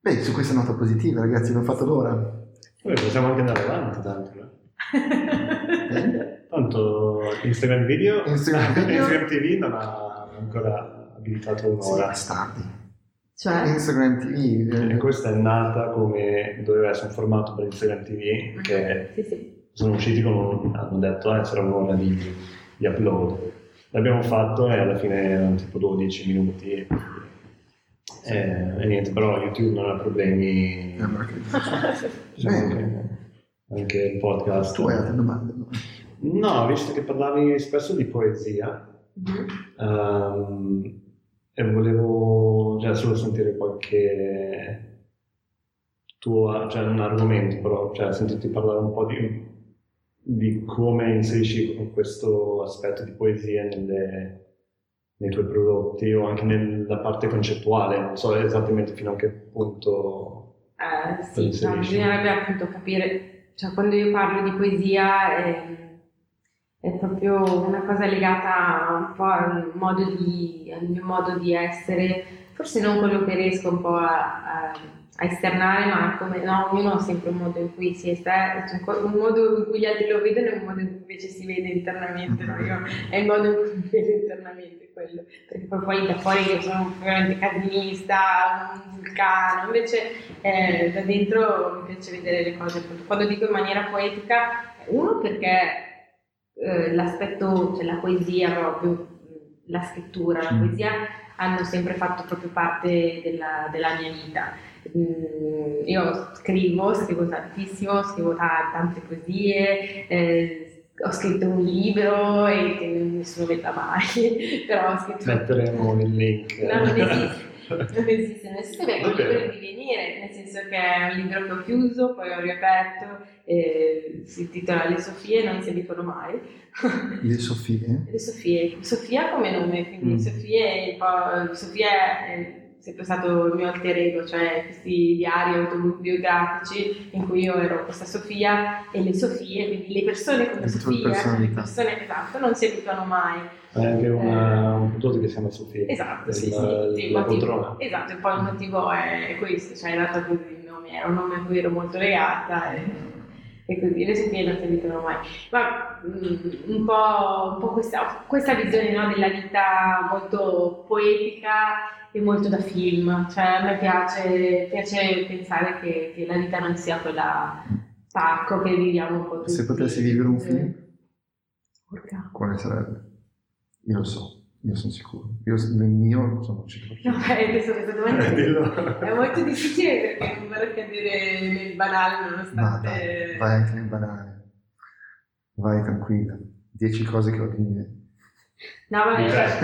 Beh, su questa nota positiva, ragazzi, abbiamo fatto l'ora. Poi possiamo anche andare avanti, tanto. Eh? Tanto Instagram video, Instagram, video. Instagram TV non ha ancora abilitato un'ora. Sì, bastardi. Cioè? Instagram TV. E questa è nata come doveva essere un formato per Instagram TV mm. che sì, sì. sono usciti con hanno detto eh, sarà un'ora di, di upload. L'abbiamo fatto e alla fine erano tipo 12 minuti. E, e niente, però YouTube non ha problemi. Eh, diciamo anche, anche il podcast. Tu hai altre domande? No, visto che parlavi spesso di poesia, mm-hmm. um, e volevo già solo sentire qualche tuo, cioè un argomento, però, cioè sentirti parlare un po' di, di come inserisci questo aspetto di poesia nelle, nei tuoi prodotti o anche nella parte concettuale, non so esattamente fino a che punto. Eh, sì, no, bisognerebbe appunto capire, cioè quando io parlo di poesia è, è, proprio una cosa legata un po' al, modo di, al mio modo di essere, forse non quello che riesco un po' a, a a esternare, ma come no, ognuno ha sempre un modo in cui si esterna, cioè un modo in cui gli altri lo vedono e un modo in cui invece si vede internamente, no? Io, è il modo in cui mi vedo internamente quello, perché poi, poi da fuori io sono veramente casinista, un vulcano, invece eh, da dentro mi piace vedere le cose, quando dico in maniera poetica, uno perché eh, l'aspetto, cioè la poesia proprio, la scrittura, la poesia hanno sempre fatto proprio parte della, della mia vita Mm, io scrivo, scrivo tantissimo, scrivo t- tante poesie, eh, ho scritto un libro e che nessuno veda mai, però ho scritto... Metteremo il link. No, non esiste. Non esiste, non esiste perché è libro di venire, nel senso che è un libro che ho chiuso, poi ho riaperto, eh, si intitola Le Sofie, non si dicono mai. Le Sofie? Le Sofie, Sofia come nome, quindi mm. Sofie, Sofia è sempre stato il mio alter ego, cioè questi diari autobiografici in cui io ero questa Sofia e le Sofie, quindi le persone come Sofia, le persone esatto, non si abituano mai. È anche una, eh, un prodotto che si chiama Sofia. Esatto, sì, la, sì, la motivo, Esatto, e poi il motivo è questo, cioè in realtà il nome era un nome a cui ero molto legata e, e così le Sofie non si abituano mai. Ma mm, un po', un po questa, questa, visione no, della vita molto poetica è molto da film, cioè a me piace, piace pensare che, che, la vita non sia quella pacco che viviamo un po' tutti. Se potessi vivere un film, Porca. quale sarebbe? Io lo so, io sono sicuro. Io nel mio sono sicuro. No, questa domanda è molto difficile perché non vorrei cadere nel banale nonostante... No, dai, vai anche nel banale. Vai tranquilla. Dieci cose che ho di me. No, vabbè.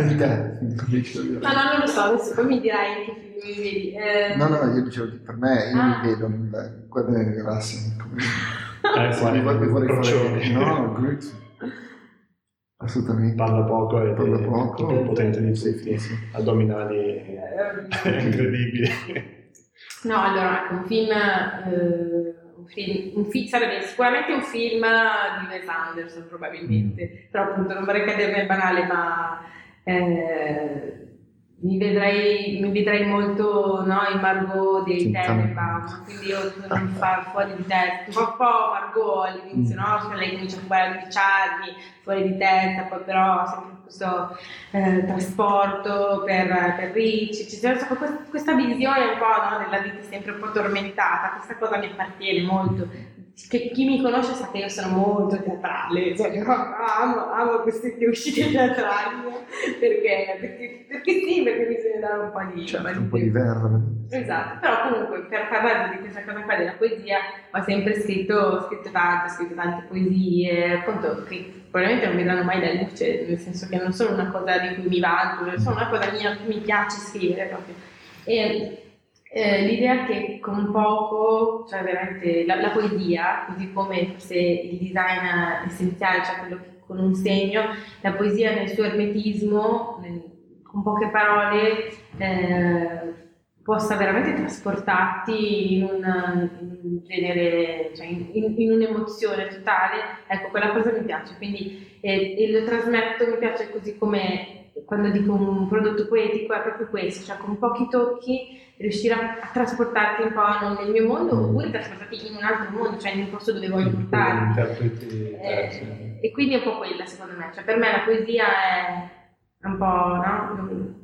Ma no, non lo so, adesso poi mi dirai che film mi vedi. Eh... No, no, io dicevo che per me, io ah. mi vedo nel guarda nel Racing. Come... Eh, sì, mi vorrei, vorrei fare... No, Groot. Assolutamente. Parla poco e parla poco. Più potente di tutti, sì. addominali eh, incredibili. No, allora, ecco, un film... Eh un film, un fi- sarebbe sicuramente un film di Wes Anderson probabilmente, mm. però appunto non vorrei cadere nel banale, ma eh, mi, vedrei, mi vedrei molto no, in Margot dei Tenenbaum, quindi io non fa fuori di testa, un po' Margot all'inizio, mm. no? Cioè lei comincia a fare 12 anni, fuori di testa, poi però sempre questo eh, trasporto per, per ricci, c'è questa, questa visione un po' no, della vita sempre un po' tormentata, questa cosa mi appartiene molto, che chi mi conosce sa che io sono molto teatrale, cioè amo, amo queste uscite teatrali, perché, perché, perché, sì, perché bisogna dare un po' di... Certo, un po' di verve. Esatto, però comunque per parlare di questa cosa qua della poesia ho sempre scritto, scritto tanto, ho scritto tante poesie, appunto che probabilmente non vedranno mai la luce, nel senso che non sono una cosa di cui mi vanto, non sono una cosa mia che mi piace scrivere proprio. E, eh, l'idea che con poco, cioè veramente la, la, poesia, così come forse il design essenziale, cioè quello che con un segno, la poesia nel suo ermetismo, con poche parole, eh, possa veramente trasportarti in un, in genere, cioè in, in, un'emozione totale, ecco, quella cosa mi piace, quindi eh, e lo trasmetto, mi piace così come quando dico un prodotto poetico è proprio questo, cioè con pochi tocchi riuscire a, trasportarti un po' nel mio mondo oppure trasportarti in un altro mondo, cioè in un posto dove voglio portarti. Eh, e quindi è un po' quella secondo me, cioè per me la poesia è un po' no?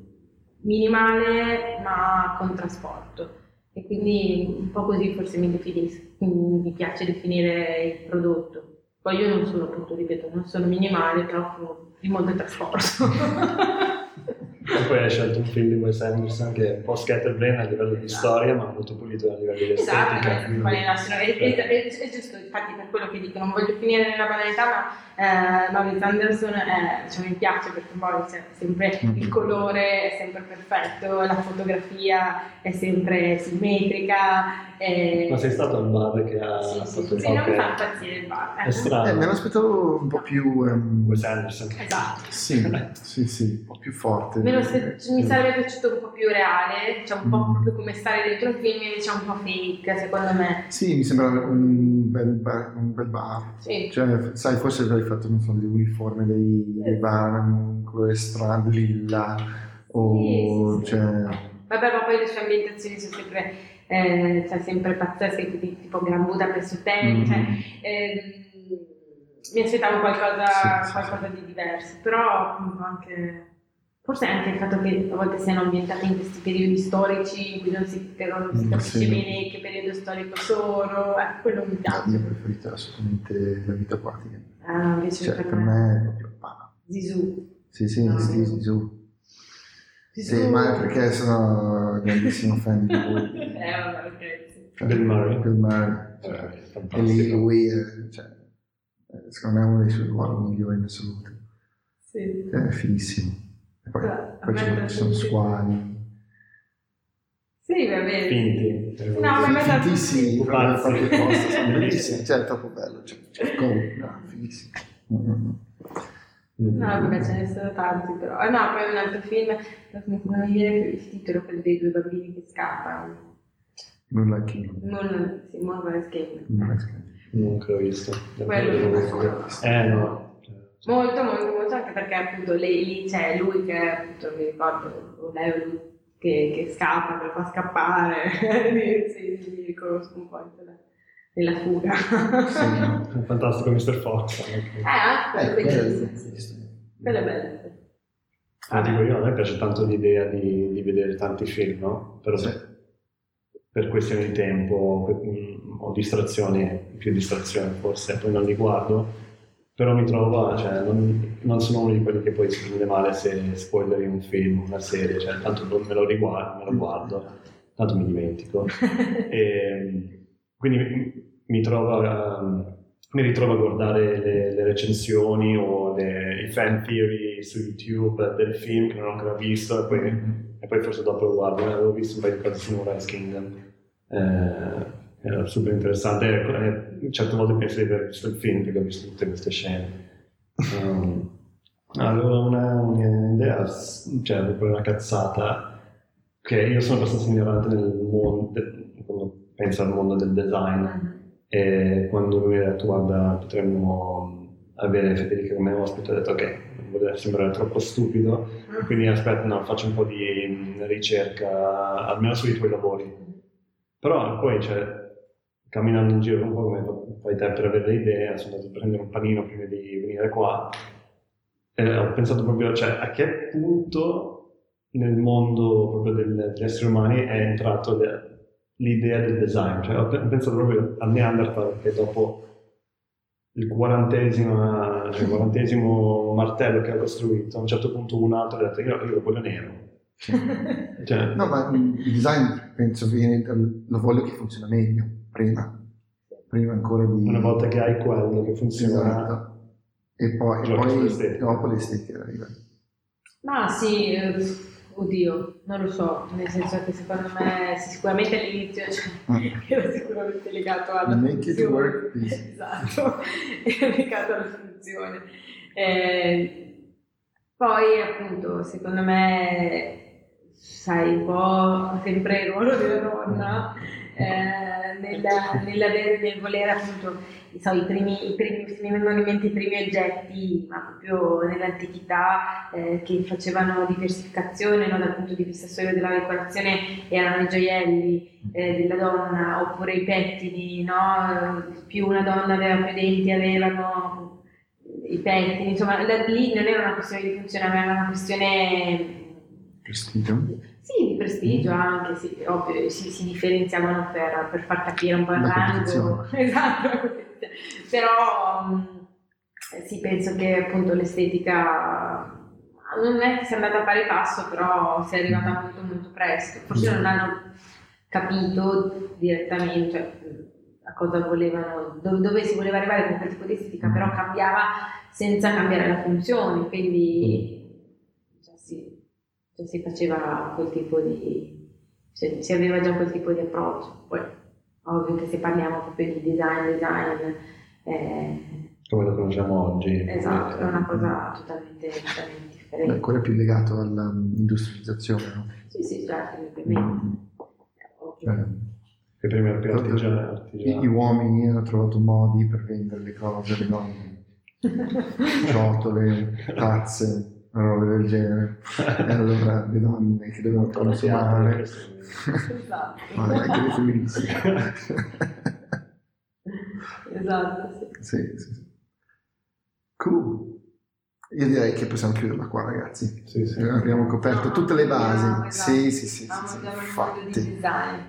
minimale ma con trasporto e quindi un po' così forse mi definisco, mi piace definire il prodotto. Poi io non sono appunto, ripeto, non sono minimale, però di molto trasporto. poi hai scelto un film di Wes Anderson che è un po' scatterbrain a livello di Esatto. storia, ma molto pulito a livello di Esatto, estetica. qual è la sua- è, è- è- è giusto, infatti per quello che dico, non voglio finire nella banalità, ma, eh, ma Wes Anderson eh, cioè, mi piace perché poi c'è sempre il colore è sempre perfetto, la fotografia è sempre simmetrica. eh, Ma sei stato al bar che ha Sì, sì, fatto sì, il non mi fa impazzire il bar. È eh. strano. Eh, me l'aspettavo un po' più... ehm, Wes Anderson. Esatto. sì, sì, sì, un po' più forte. Me lo spe- mi sarebbe piaciuto un po' più reale, cioè un po' Mm. proprio come stare dentro un film, invece è un po' fake, secondo me. Sì, mi sembra un bel bar. Un bel bar. Sì. Cioè, sai, forse avrei fatto, non so, l'uniforme dei, dei bar, un colore strano, lilla, o... Sì, sì, cioè... Vabbè, ma poi le sue ambientazioni sono sempre, eh, cioè, sempre pazzesche, quindi tipo Gran Budapest Hotel, Mhm. cioè, ehm, mi aspettavo qualcosa, qualcosa di diverso, però appunto anche... Forse anche il fatto che a volte siano ambientati in questi periodi storici in cui non si, però non si Mm, capisce sì. bene che periodo storico sono, eh, quello mi Il piace. mio preferito è assolutamente la vita aquatica. Ah, invece Cioè, per, per me... è proprio pa. Zizou. Sì, sì, No. sì, sì, su. Zizou. Sì, ma è perché sono grandissimo fan di lui. Eh, vabbè, ok. Cioè, Bill Murray. Bill Murray, cioè, Eh, e lì lui è, cioè, è, secondo me è uno dei suoi ruoli migliori in assoluto. Sì. È fighissimo. Poi, poi a ci sono- squali. Sì, va bene. Finti. No, ma me da- Fintissimi, proprio in qualche posto, sono bellissimi. Cioè, è troppo bello. Cioè, cioè, go, no, fighissimo. Mm. No, vabbè, ce ne sono tanti però. Ah, no, poi un altro film, non mi viene più il titolo, quello dei due bambini che scappano. Moonlight Kingdom. Moon, sì, Moonrise Game. Moonlight Kingdom. Non l'ho visto. Quello Eh no. Molto, molto, molto, anche perché appunto lei, lì c'è lui che appunto mi ricordo, o lei o lui che, che scappa, che lo fa scappare. sì, sì, mi riconosco un po' nella, nella fuga. Sì. È fantastico Mr. Fox. Eh, anche quello Eh, è quello bellissimo. Quello è bello. Ah, dico io, a me piace tanto l'idea di, di vedere tanti film, no? Però Sì. per questioni di tempo per- mm, ho distrazioni, più distrazioni forse, poi non li guardo, però mi trovo, cioè, non, non sono uno di quelli che poi si prende male se spoileri un film, una serie, cioè tanto me lo riguardo, me lo guardo, tanto mi dimentico. E, quindi mi, mi trovo a- mi ritrovo a guardare le, le recensioni o le, i fan theory su YouTube del film che non ho ancora visto e poi, e poi forse dopo lo guardo. Avevo visto un paio di cose su Moonrise Kingdom. Eh, era super interessante. Ecco, eh, certe volte penso di aver visto il film perché ho visto tutte queste scene. Um, allora una, un'idea, cioè proprio una cazzata, che io sono abbastanza ignorante nel mondo, penso al mondo del design. E quando lui ha detto guarda potremmo avere Federica come ospite ho detto ok vuole sembrare troppo stupido quindi aspetta no faccio un po' di mm, ricerca almeno sui tuoi lavori però poi cioè camminando in giro un po' come fai te per avere le idee sono andato a prendere un panino prima di venire qua. E ho pensato proprio cioè a che punto nel mondo proprio del- degli esseri umani è entrato le- l'idea del design, cioè ho pe- pensato proprio al Neanderthal che dopo il quarantesimo, cioè il quarantesimo martello che ha costruito, a un certo punto un altro ha detto io, io lo voglio nero. Cioè, No, ma il design penso viene dal, lo voglio che funziona meglio, prima. Prima ancora di... una volta che hai quello che funziona, Esatto. E poi, e poi dopo l'estetica arriva. Ma sì, eh, oddio, non lo so, nel senso che secondo me sicuramente all'inizio cioè, Mm. era sicuramente legato alla Make it funzione. work, please. Esatto, era legato alla funzione. Eh, poi appunto, secondo me, sai, un po' sempre il ruolo della donna eh, nella- nell'avere- nel volere appunto so, i primi, i primi, mi vengono in mente i primi oggetti, ma proprio nell'antichità eh, che facevano diversificazione no, dal punto di vista solo della decorazione erano i gioielli eh, della donna oppure i pettini, no? più una donna aveva più denti avevano i pettini, insomma lì non era una questione di funzione, ma era una questione Prestigio. Sì, di prestigio anche, sì, ovvio, si, si differenziavano per, per far capire un po' il rango. Esatto, però mh, sì, penso che appunto l'estetica non è che sia andata a pari passo, però si è arrivata molto molto presto. Forse non hanno capito direttamente cioè, a cosa volevano, dove, dove, si voleva arrivare con quel tipo di estetica, però cambiava senza cambiare la funzione, quindi cioè, si, faceva quel tipo di, cioè, si aveva già quel tipo di approccio. Poi, ovvio che se parliamo proprio di design, design... Eh, come lo conosciamo oggi. Esatto, è una cosa totalmente, totalmente differente. Beh, quello è più legato all'industrializzazione, no? Sì, sì, certo, mm. cioè, le prime artigiane. Gli, gli uomini hanno trovato modi per vendere le cose, le donne, ciotole, tazze, robe del genere. E allora le donne che dovevano consumare. Esatto. anche le femministe. esatto, sì. Sì, sì, sì. Cool. Io direi che possiamo chiuderla qua, ragazzi. Sì, sì. Abbiamo coperto no, tutte le basi. No, esatto. Sì, sì, sì. sì, sì infatti.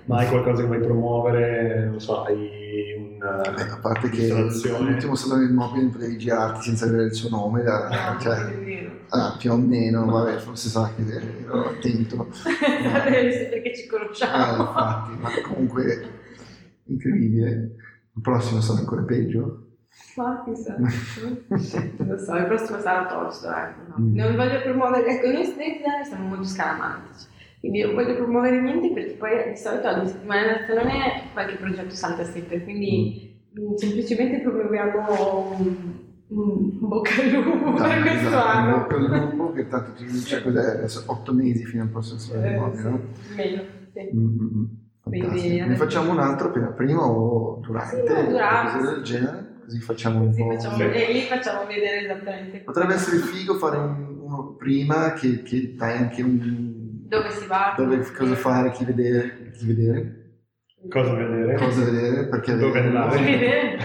Ma hai qualcosa che vuoi promuovere? Non so, hai un. Beh, a parte che l'ultimo salone del mobile potevi girarti senza avere il suo nome, da, cioè, ah, più o meno, vabbè, forse sa che ero attento. ma, perché ci conosciamo. Eh, infatti, ma comunque incredibile. Il prossimo sarà ancora peggio. Ma chissà, lo so, il prossimo sarà tosto, ecco. No. Mm. Non voglio promuovere, ecco, noi stessi siamo molto scaramantici, quindi non voglio promuovere niente perché poi di solito ogni settimana del salone qualche progetto salta sempre, quindi mm. semplicemente promuoviamo un, un bocca al lupo no, per questo esatto, anno. Un bocca al lupo che tanto ti dice cos'è adesso, otto mesi fino al prossimo salone eh, sì, no? Meno, sì. Mm-hmm. Quindi, ne facciamo un altro prima o durante? Sì, durante. Cose del genere? così facciamo un po'. Facciamo, e lì facciamo vedere esattamente. Potrebbe essere figo fare un, uno prima che, che dai anche un. Dove si va? Dove, cosa fare, chi vedere. Chi vedere. Cosa vedere? Cosa vedere, perché dove andare? Chi vedere?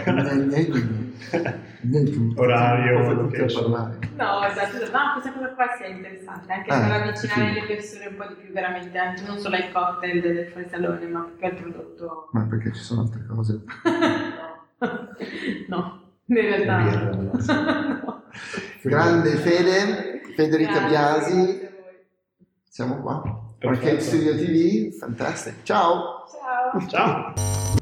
Orario, location. No, esatto, no, questa cosa qua sia interessante, anche ah, per avvicinare sì. le persone un po' di più veramente, anche non solo ai cocktail del fuori salone, ma più al prodotto. Ma perché ci sono altre cose? no, in realtà no. Grande Fede, Federica Biasi. Siamo qua. Perché Studio TV, fantastico. Ciao. Ciao. Ciao.